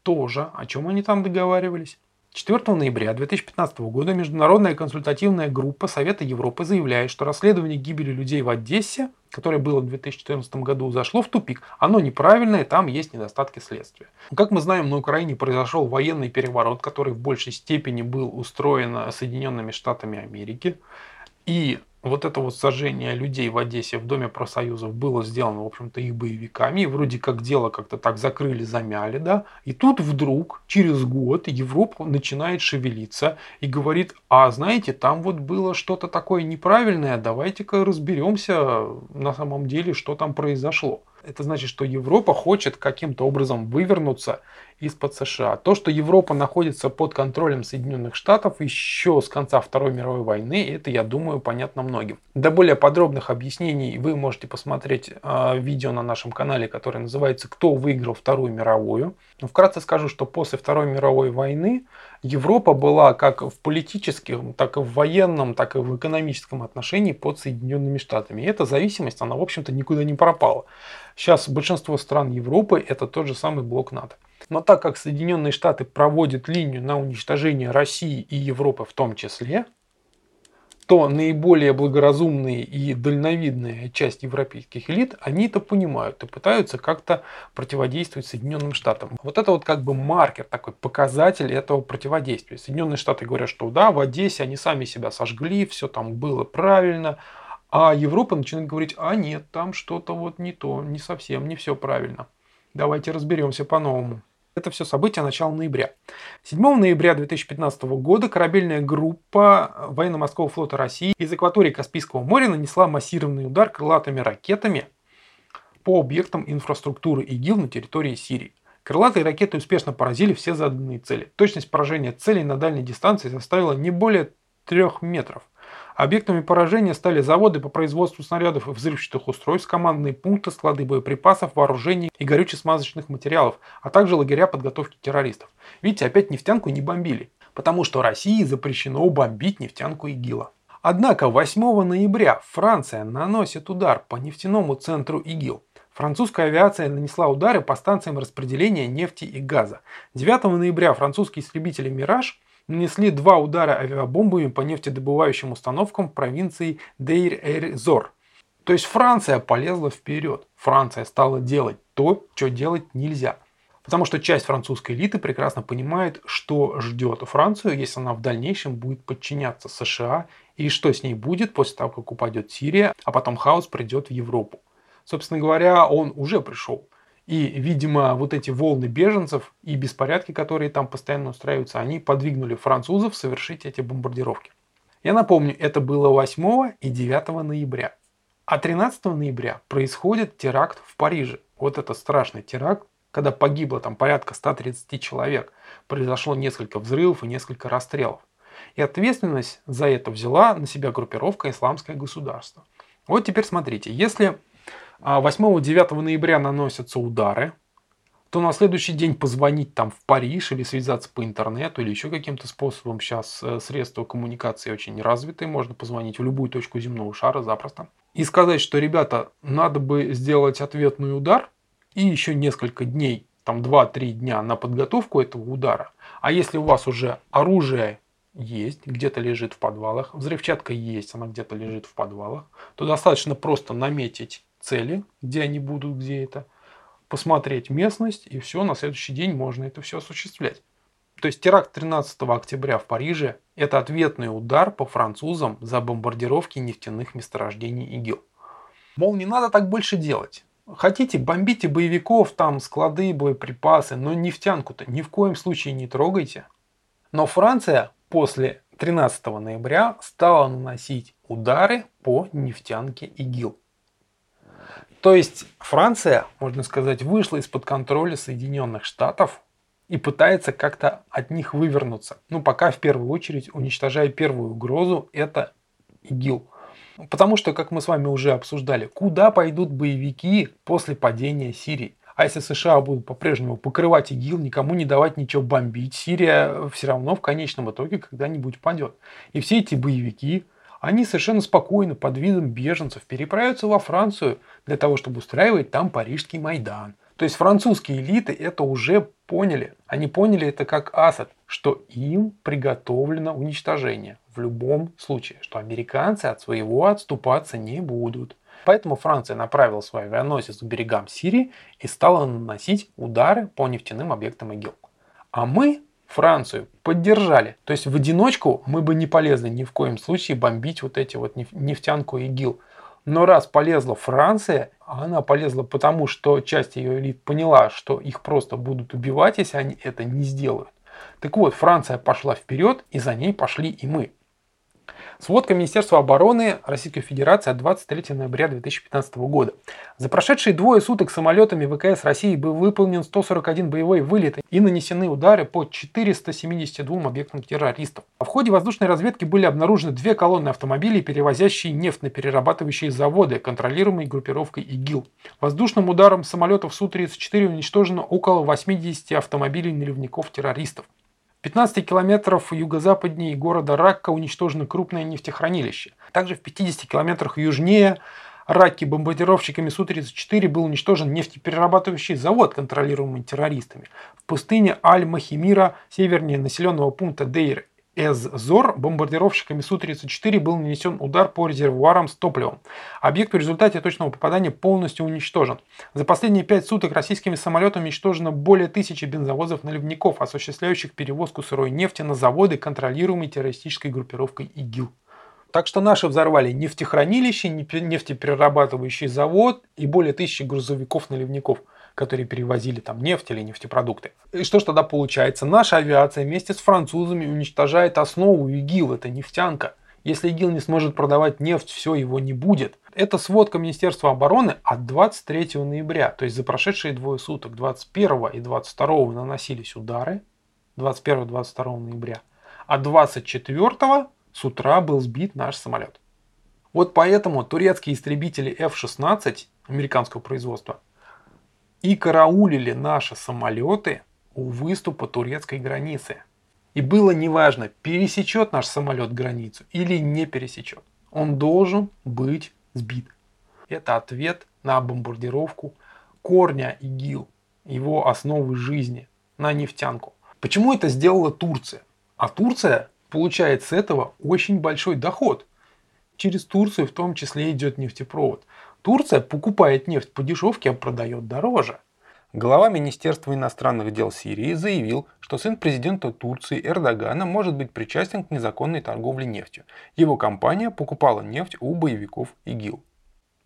Тоже, о чем они там договаривались? 4 ноября 2015 года Международная консультативная группа Совета Европы заявляет, что расследование гибели людей в Одессе, которое было в 2014 году, зашло в тупик. Оно неправильное, там есть недостатки следствия. Как мы знаем, на Украине произошел военный переворот, который в большей степени был устроен Соединенными Штатами Америки. И вот это вот сожжение людей в Одессе в Доме профсоюзов было сделано, в общем-то, их боевиками. И вроде как дело как-то так закрыли, замяли, да. И тут вдруг, через год, Европа начинает шевелиться и говорит, а знаете, там вот было что-то такое неправильное, давайте-ка разберемся на самом деле, что там произошло. Это значит, что Европа хочет каким-то образом вывернуться из-под США. То, что Европа находится под контролем Соединенных Штатов еще с конца Второй мировой войны, это, я думаю, понятно многим. До более подробных объяснений вы можете посмотреть э, видео на нашем канале, которое называется «Кто выиграл Вторую мировую?». Но вкратце скажу, что после Второй мировой войны Европа была как в политическом, так и в военном, так и в экономическом отношении под Соединенными Штатами. И эта зависимость, она, в общем-то, никуда не пропала. Сейчас большинство стран Европы это тот же самый блок НАТО. Но так как Соединенные Штаты проводят линию на уничтожение России и Европы в том числе, то наиболее благоразумные и дальновидная часть европейских элит, они это понимают и пытаются как-то противодействовать Соединенным Штатам. Вот это вот как бы маркер, такой показатель этого противодействия. Соединенные Штаты говорят, что да, в Одессе они сами себя сожгли, все там было правильно, а Европа начинает говорить, а нет, там что-то вот не то, не совсем, не все правильно. Давайте разберемся по-новому. Это все события начала ноября. 7 ноября 2015 года корабельная группа военно-морского флота России из акватории Каспийского моря нанесла массированный удар крылатыми ракетами по объектам инфраструктуры ИГИЛ на территории Сирии. Крылатые ракеты успешно поразили все заданные цели. Точность поражения целей на дальней дистанции составила не более 3 метров. Объектами поражения стали заводы по производству снарядов и взрывчатых устройств, командные пункты, склады боеприпасов, вооружений и горюче-смазочных материалов, а также лагеря подготовки террористов. Видите, опять нефтянку не бомбили, потому что России запрещено бомбить нефтянку ИГИЛа. Однако 8 ноября Франция наносит удар по нефтяному центру ИГИЛ. Французская авиация нанесла удары по станциям распределения нефти и газа. 9 ноября французские истребители «Мираж» нанесли два удара авиабомбами по нефтедобывающим установкам в провинции Дейр-Эль-Зор. То есть Франция полезла вперед. Франция стала делать то, что делать нельзя. Потому что часть французской элиты прекрасно понимает, что ждет Францию, если она в дальнейшем будет подчиняться США, и что с ней будет после того, как упадет Сирия, а потом хаос придет в Европу. Собственно говоря, он уже пришел. И, видимо, вот эти волны беженцев и беспорядки, которые там постоянно устраиваются, они подвигнули французов совершить эти бомбардировки. Я напомню, это было 8 и 9 ноября. А 13 ноября происходит теракт в Париже. Вот это страшный теракт, когда погибло там порядка 130 человек. Произошло несколько взрывов и несколько расстрелов. И ответственность за это взяла на себя группировка «Исламское государство». Вот теперь смотрите, если 8-9 а ноября наносятся удары, то на следующий день позвонить там в Париж или связаться по интернету или еще каким-то способом. Сейчас э, средства коммуникации очень развитые, можно позвонить в любую точку земного шара запросто. И сказать, что, ребята, надо бы сделать ответный удар и еще несколько дней, там 2-3 дня на подготовку этого удара. А если у вас уже оружие есть, где-то лежит в подвалах, взрывчатка есть, она где-то лежит в подвалах, то достаточно просто наметить цели, где они будут, где это, посмотреть местность, и все, на следующий день можно это все осуществлять. То есть теракт 13 октября в Париже – это ответный удар по французам за бомбардировки нефтяных месторождений ИГИЛ. Мол, не надо так больше делать. Хотите, бомбите боевиков, там склады, боеприпасы, но нефтянку-то ни в коем случае не трогайте. Но Франция после 13 ноября стала наносить удары по нефтянке ИГИЛ. То есть Франция, можно сказать, вышла из-под контроля Соединенных Штатов и пытается как-то от них вывернуться. Ну, пока в первую очередь уничтожая первую угрозу, это ИГИЛ. Потому что, как мы с вами уже обсуждали, куда пойдут боевики после падения Сирии? А если США будут по-прежнему покрывать ИГИЛ, никому не давать ничего бомбить, Сирия все равно в конечном итоге когда-нибудь падет. И все эти боевики, они совершенно спокойно под видом беженцев переправятся во Францию для того, чтобы устраивать там Парижский Майдан. То есть французские элиты это уже поняли. Они поняли это как Асад, что им приготовлено уничтожение в любом случае, что американцы от своего отступаться не будут. Поэтому Франция направила свой авианосец к берегам Сирии и стала наносить удары по нефтяным объектам ИГИЛ. А мы Францию поддержали. То есть в одиночку мы бы не полезли ни в коем случае бомбить вот эти вот нефтянку ИГИЛ. Но раз полезла Франция, она полезла потому, что часть ее элит поняла, что их просто будут убивать, если они это не сделают. Так вот, Франция пошла вперед, и за ней пошли и мы. Сводка Министерства обороны Российской Федерации от 23 ноября 2015 года. За прошедшие двое суток самолетами ВКС России был выполнен 141 боевой вылет и нанесены удары по 472 объектам террористов. В ходе воздушной разведки были обнаружены две колонны автомобилей, перевозящие нефть на перерабатывающие заводы, контролируемые группировкой ИГИЛ. Воздушным ударом самолетов Су-34 уничтожено около 80 автомобилей наливников террористов. 15 километров юго-западнее города Ракка уничтожено крупное нефтехранилище. Также в 50 километрах южнее Ракки бомбардировщиками Су-34 был уничтожен нефтеперерабатывающий завод, контролируемый террористами. В пустыне Аль-Махимира, севернее населенного пункта Дейр Эззор бомбардировщиками Су-34 был нанесен удар по резервуарам с топливом. Объект в результате точного попадания полностью уничтожен. За последние пять суток российскими самолетами уничтожено более тысячи бензовозов-наливников, осуществляющих перевозку сырой нефти на заводы, контролируемые террористической группировкой ИГИЛ. Так что наши взорвали нефтехранилище, нефтеперерабатывающий завод и более тысячи грузовиков-наливников – которые перевозили там нефть или нефтепродукты. И что ж тогда получается? Наша авиация вместе с французами уничтожает основу ИГИЛ, это нефтянка. Если ИГИЛ не сможет продавать нефть, все, его не будет. Это сводка Министерства обороны от 23 ноября, то есть за прошедшие двое суток, 21 и 22 наносились удары, 21-22 ноября, а 24 с утра был сбит наш самолет. Вот поэтому турецкие истребители F-16 американского производства и караулили наши самолеты у выступа турецкой границы. И было неважно, пересечет наш самолет границу или не пересечет. Он должен быть сбит. Это ответ на бомбардировку корня ИГИЛ, его основы жизни, на нефтянку. Почему это сделала Турция? А Турция получает с этого очень большой доход. Через Турцию в том числе идет нефтепровод. Турция покупает нефть по дешевке, а продает дороже. Глава Министерства иностранных дел Сирии заявил, что сын президента Турции Эрдогана может быть причастен к незаконной торговле нефтью. Его компания покупала нефть у боевиков ИГИЛ.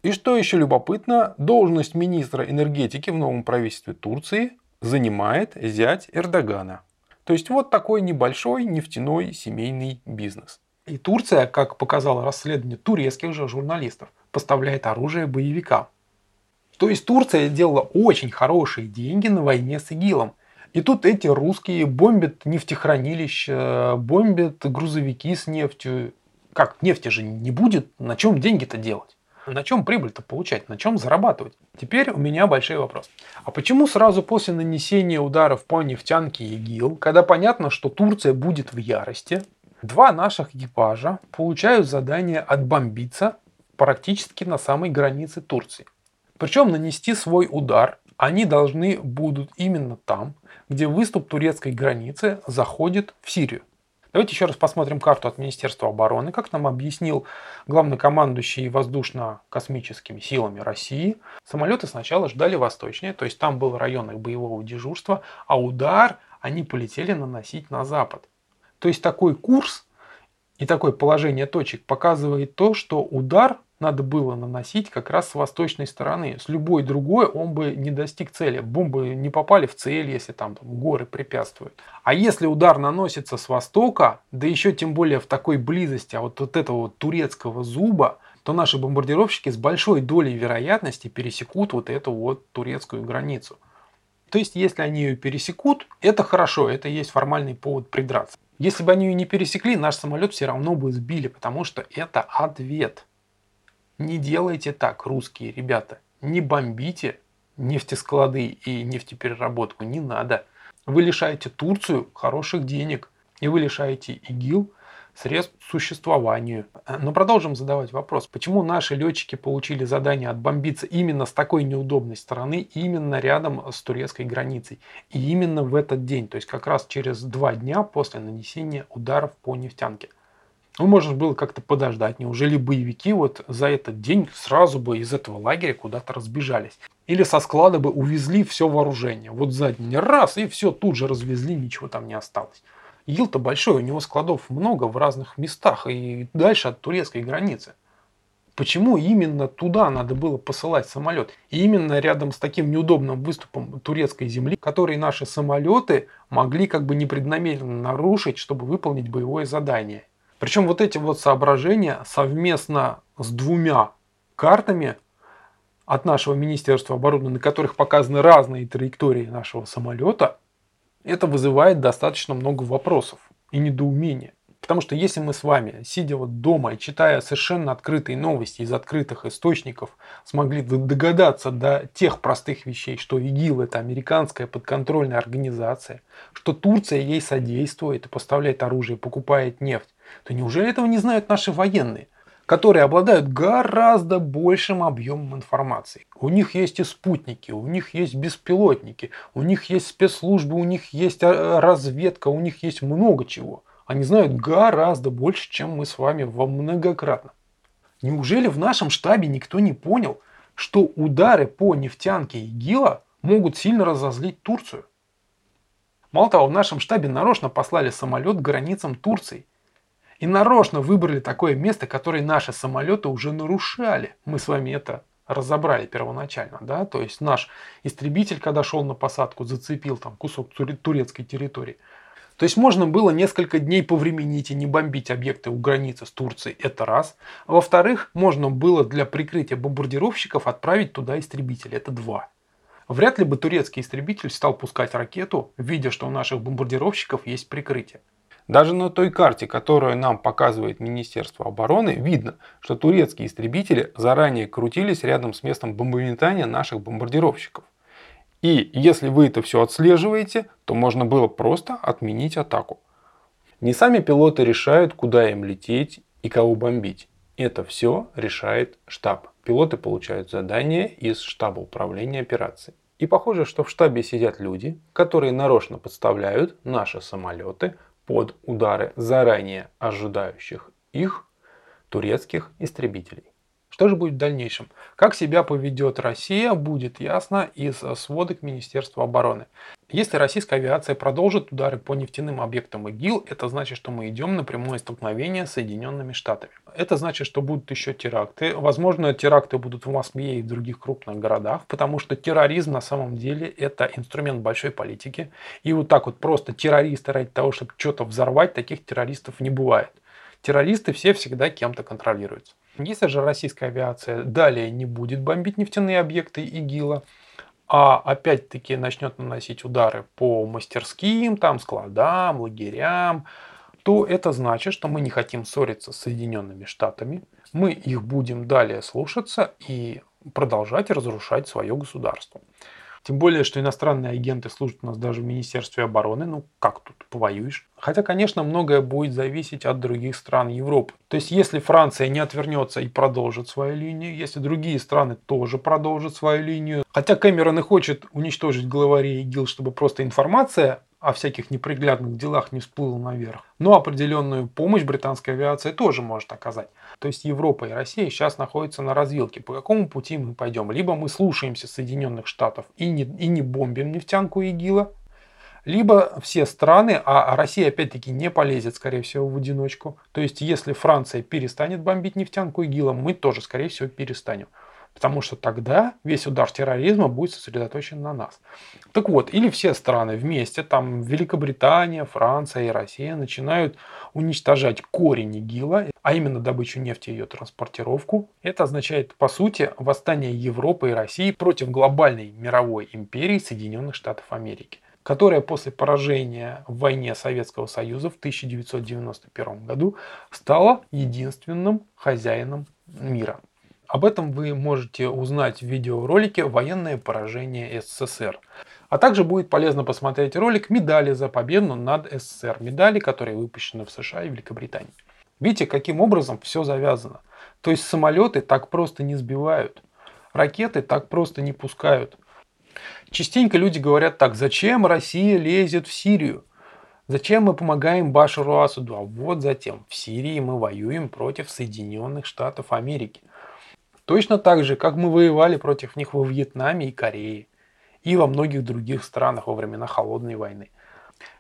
И что еще любопытно, должность министра энергетики в новом правительстве Турции занимает зять Эрдогана. То есть вот такой небольшой нефтяной семейный бизнес. И Турция, как показало расследование турецких же журналистов, поставляет оружие боевикам. То есть Турция делала очень хорошие деньги на войне с ИГИЛом. И тут эти русские бомбят нефтехранилища, бомбят грузовики с нефтью. Как, нефти же не будет, на чем деньги-то делать? На чем прибыль-то получать? На чем зарабатывать? Теперь у меня большой вопрос. А почему сразу после нанесения ударов по нефтянке ИГИЛ, когда понятно, что Турция будет в ярости, два наших экипажа получают задание отбомбиться практически на самой границе Турции? Причем нанести свой удар они должны будут именно там, где выступ турецкой границы заходит в Сирию. Давайте еще раз посмотрим карту от Министерства обороны. Как нам объяснил главнокомандующий воздушно-космическими силами России, самолеты сначала ждали восточнее, то есть там был район их боевого дежурства, а удар они полетели наносить на запад. То есть такой курс и такое положение точек показывает то, что удар надо было наносить как раз с восточной стороны. С любой другой он бы не достиг цели. Бомбы не попали в цель, если там, там горы препятствуют. А если удар наносится с востока, да еще тем более в такой близости, а вот, вот этого вот турецкого зуба, то наши бомбардировщики с большой долей вероятности пересекут вот эту вот турецкую границу. То есть, если они ее пересекут, это хорошо, это есть формальный повод придраться. Если бы они ее не пересекли, наш самолет все равно бы сбили, потому что это ответ. Не делайте так, русские ребята. Не бомбите нефтесклады и нефтепереработку. Не надо. Вы лишаете Турцию хороших денег. И вы лишаете ИГИЛ средств существованию. Но продолжим задавать вопрос, почему наши летчики получили задание отбомбиться именно с такой неудобной стороны, именно рядом с турецкой границей, и именно в этот день, то есть как раз через два дня после нанесения ударов по нефтянке. Ну, можно было как-то подождать. Неужели боевики вот за этот день сразу бы из этого лагеря куда-то разбежались? Или со склада бы увезли все вооружение. Вот за день раз, и все тут же развезли, ничего там не осталось. Ил-то большой, у него складов много в разных местах и дальше от турецкой границы. Почему именно туда надо было посылать самолет? И именно рядом с таким неудобным выступом турецкой земли, который наши самолеты могли как бы непреднамеренно нарушить, чтобы выполнить боевое задание. Причем вот эти вот соображения совместно с двумя картами от нашего Министерства обороны, на которых показаны разные траектории нашего самолета, это вызывает достаточно много вопросов и недоумения. Потому что если мы с вами, сидя вот дома и читая совершенно открытые новости из открытых источников, смогли догадаться до тех простых вещей, что ИГИЛ это американская подконтрольная организация, что Турция ей содействует и поставляет оружие, покупает нефть, то неужели этого не знают наши военные? Которые обладают гораздо большим объемом информации. У них есть и спутники, у них есть беспилотники, у них есть спецслужбы, у них есть а, разведка, у них есть много чего. Они знают гораздо больше, чем мы с вами во многократно. Неужели в нашем штабе никто не понял, что удары по нефтянке ИГИЛа могут сильно разозлить Турцию? Мало того, в нашем штабе нарочно послали самолет к границам Турции. И нарочно выбрали такое место, которое наши самолеты уже нарушали. Мы с вами это разобрали первоначально. Да? То есть наш истребитель, когда шел на посадку, зацепил там кусок турецкой территории. То есть можно было несколько дней повременить и не бомбить объекты у границы с Турцией, это раз. Во-вторых, можно было для прикрытия бомбардировщиков отправить туда истребители, это два. Вряд ли бы турецкий истребитель стал пускать ракету, видя, что у наших бомбардировщиков есть прикрытие. Даже на той карте, которую нам показывает Министерство обороны, видно, что турецкие истребители заранее крутились рядом с местом бомбометания наших бомбардировщиков. И если вы это все отслеживаете, то можно было просто отменить атаку. Не сами пилоты решают, куда им лететь и кого бомбить. Это все решает штаб. Пилоты получают задания из штаба управления операцией. И похоже, что в штабе сидят люди, которые нарочно подставляют наши самолеты под удары заранее ожидающих их турецких истребителей. Что же будет в дальнейшем? Как себя поведет Россия, будет ясно из сводок Министерства обороны. Если российская авиация продолжит удары по нефтяным объектам ИГИЛ, это значит, что мы идем на прямое столкновение с Соединенными Штатами. Это значит, что будут еще теракты. Возможно, теракты будут в Москве и в других крупных городах, потому что терроризм на самом деле это инструмент большой политики. И вот так вот просто террористы ради того, чтобы что-то взорвать, таких террористов не бывает. Террористы все всегда кем-то контролируются. Если же российская авиация далее не будет бомбить нефтяные объекты ИГИЛа, а опять-таки начнет наносить удары по мастерским, там, складам, лагерям, то это значит, что мы не хотим ссориться с Соединенными Штатами, мы их будем далее слушаться и продолжать разрушать свое государство. Тем более, что иностранные агенты служат у нас даже в Министерстве обороны. Ну, как тут повоюешь? Хотя, конечно, многое будет зависеть от других стран Европы. То есть, если Франция не отвернется и продолжит свою линию, если другие страны тоже продолжат свою линию, хотя Кэмерон и хочет уничтожить главарей ИГИЛ, чтобы просто информация о всяких неприглядных делах не всплыл наверх. Но определенную помощь британская авиация тоже может оказать. То есть Европа и Россия сейчас находятся на развилке. По какому пути мы пойдем? Либо мы слушаемся Соединенных Штатов и не, и не бомбим нефтянку ИГИЛа, либо все страны, а Россия опять-таки не полезет, скорее всего, в одиночку. То есть, если Франция перестанет бомбить нефтянку ИГИЛа, мы тоже, скорее всего, перестанем. Потому что тогда весь удар терроризма будет сосредоточен на нас. Так вот, или все страны вместе, там Великобритания, Франция и Россия начинают уничтожать корень ИГИЛа, а именно добычу нефти и ее транспортировку. Это означает, по сути, восстание Европы и России против глобальной мировой империи Соединенных Штатов Америки которая после поражения в войне Советского Союза в 1991 году стала единственным хозяином мира. Об этом вы можете узнать в видеоролике «Военное поражение СССР». А также будет полезно посмотреть ролик «Медали за победу над СССР». Медали, которые выпущены в США и Великобритании. Видите, каким образом все завязано. То есть самолеты так просто не сбивают. Ракеты так просто не пускают. Частенько люди говорят так, зачем Россия лезет в Сирию? Зачем мы помогаем Башару Асаду? А вот затем, в Сирии мы воюем против Соединенных Штатов Америки – Точно так же, как мы воевали против них во Вьетнаме и Корее, и во многих других странах во времена Холодной войны.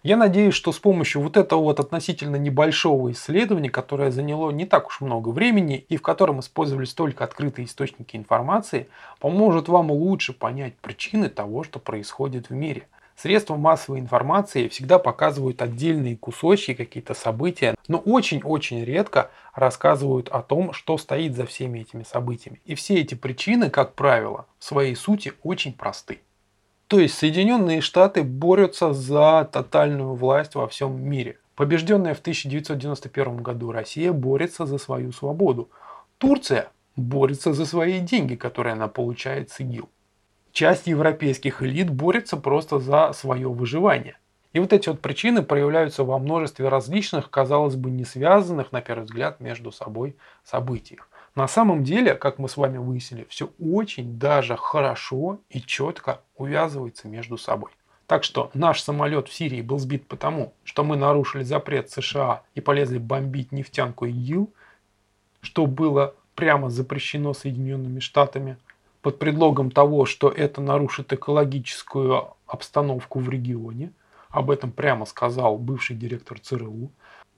Я надеюсь, что с помощью вот этого вот относительно небольшого исследования, которое заняло не так уж много времени и в котором использовались только открытые источники информации, поможет вам лучше понять причины того, что происходит в мире. Средства массовой информации всегда показывают отдельные кусочки, какие-то события, но очень-очень редко рассказывают о том, что стоит за всеми этими событиями. И все эти причины, как правило, в своей сути очень просты. То есть Соединенные Штаты борются за тотальную власть во всем мире. Побежденная в 1991 году Россия борется за свою свободу. Турция борется за свои деньги, которые она получает с ИГИЛ. Часть европейских элит борется просто за свое выживание. И вот эти вот причины проявляются во множестве различных, казалось бы, не связанных, на первый взгляд, между собой событиях. На самом деле, как мы с вами выяснили, все очень даже хорошо и четко увязывается между собой. Так что наш самолет в Сирии был сбит потому, что мы нарушили запрет США и полезли бомбить нефтянку ИГИЛ, что было прямо запрещено Соединенными Штатами под предлогом того, что это нарушит экологическую обстановку в регионе. Об этом прямо сказал бывший директор ЦРУ.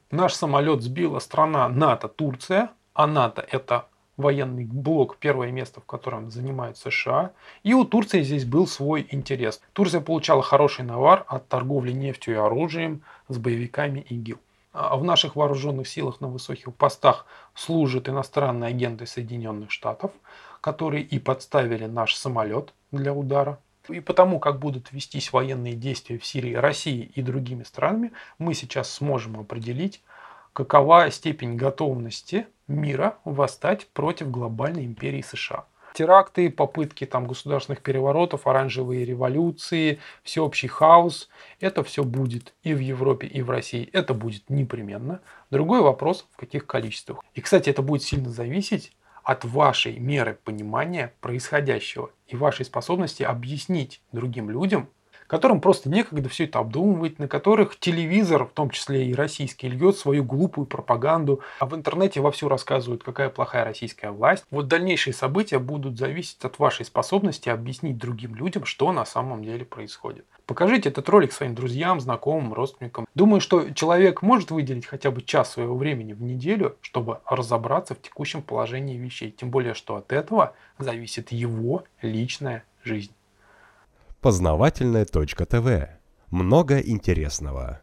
Наш самолет сбила страна НАТО Турция, а НАТО это военный блок, первое место, в котором занимает США. И у Турции здесь был свой интерес. Турция получала хороший навар от торговли нефтью и оружием с боевиками ИГИЛ. А в наших вооруженных силах на высоких постах служат иностранные агенты Соединенных Штатов, которые и подставили наш самолет для удара. И потому, как будут вестись военные действия в Сирии, России и другими странами, мы сейчас сможем определить, какова степень готовности мира восстать против глобальной империи США теракты, попытки там государственных переворотов, оранжевые революции, всеобщий хаос. Это все будет и в Европе, и в России. Это будет непременно. Другой вопрос, в каких количествах. И, кстати, это будет сильно зависеть от вашей меры понимания происходящего и вашей способности объяснить другим людям, которым просто некогда все это обдумывать, на которых телевизор, в том числе и российский, льет свою глупую пропаганду, а в интернете вовсю рассказывают, какая плохая российская власть. Вот дальнейшие события будут зависеть от вашей способности объяснить другим людям, что на самом деле происходит. Покажите этот ролик своим друзьям, знакомым, родственникам. Думаю, что человек может выделить хотя бы час своего времени в неделю, чтобы разобраться в текущем положении вещей. Тем более, что от этого зависит его личная жизнь познавательная точка ТВ. Много интересного.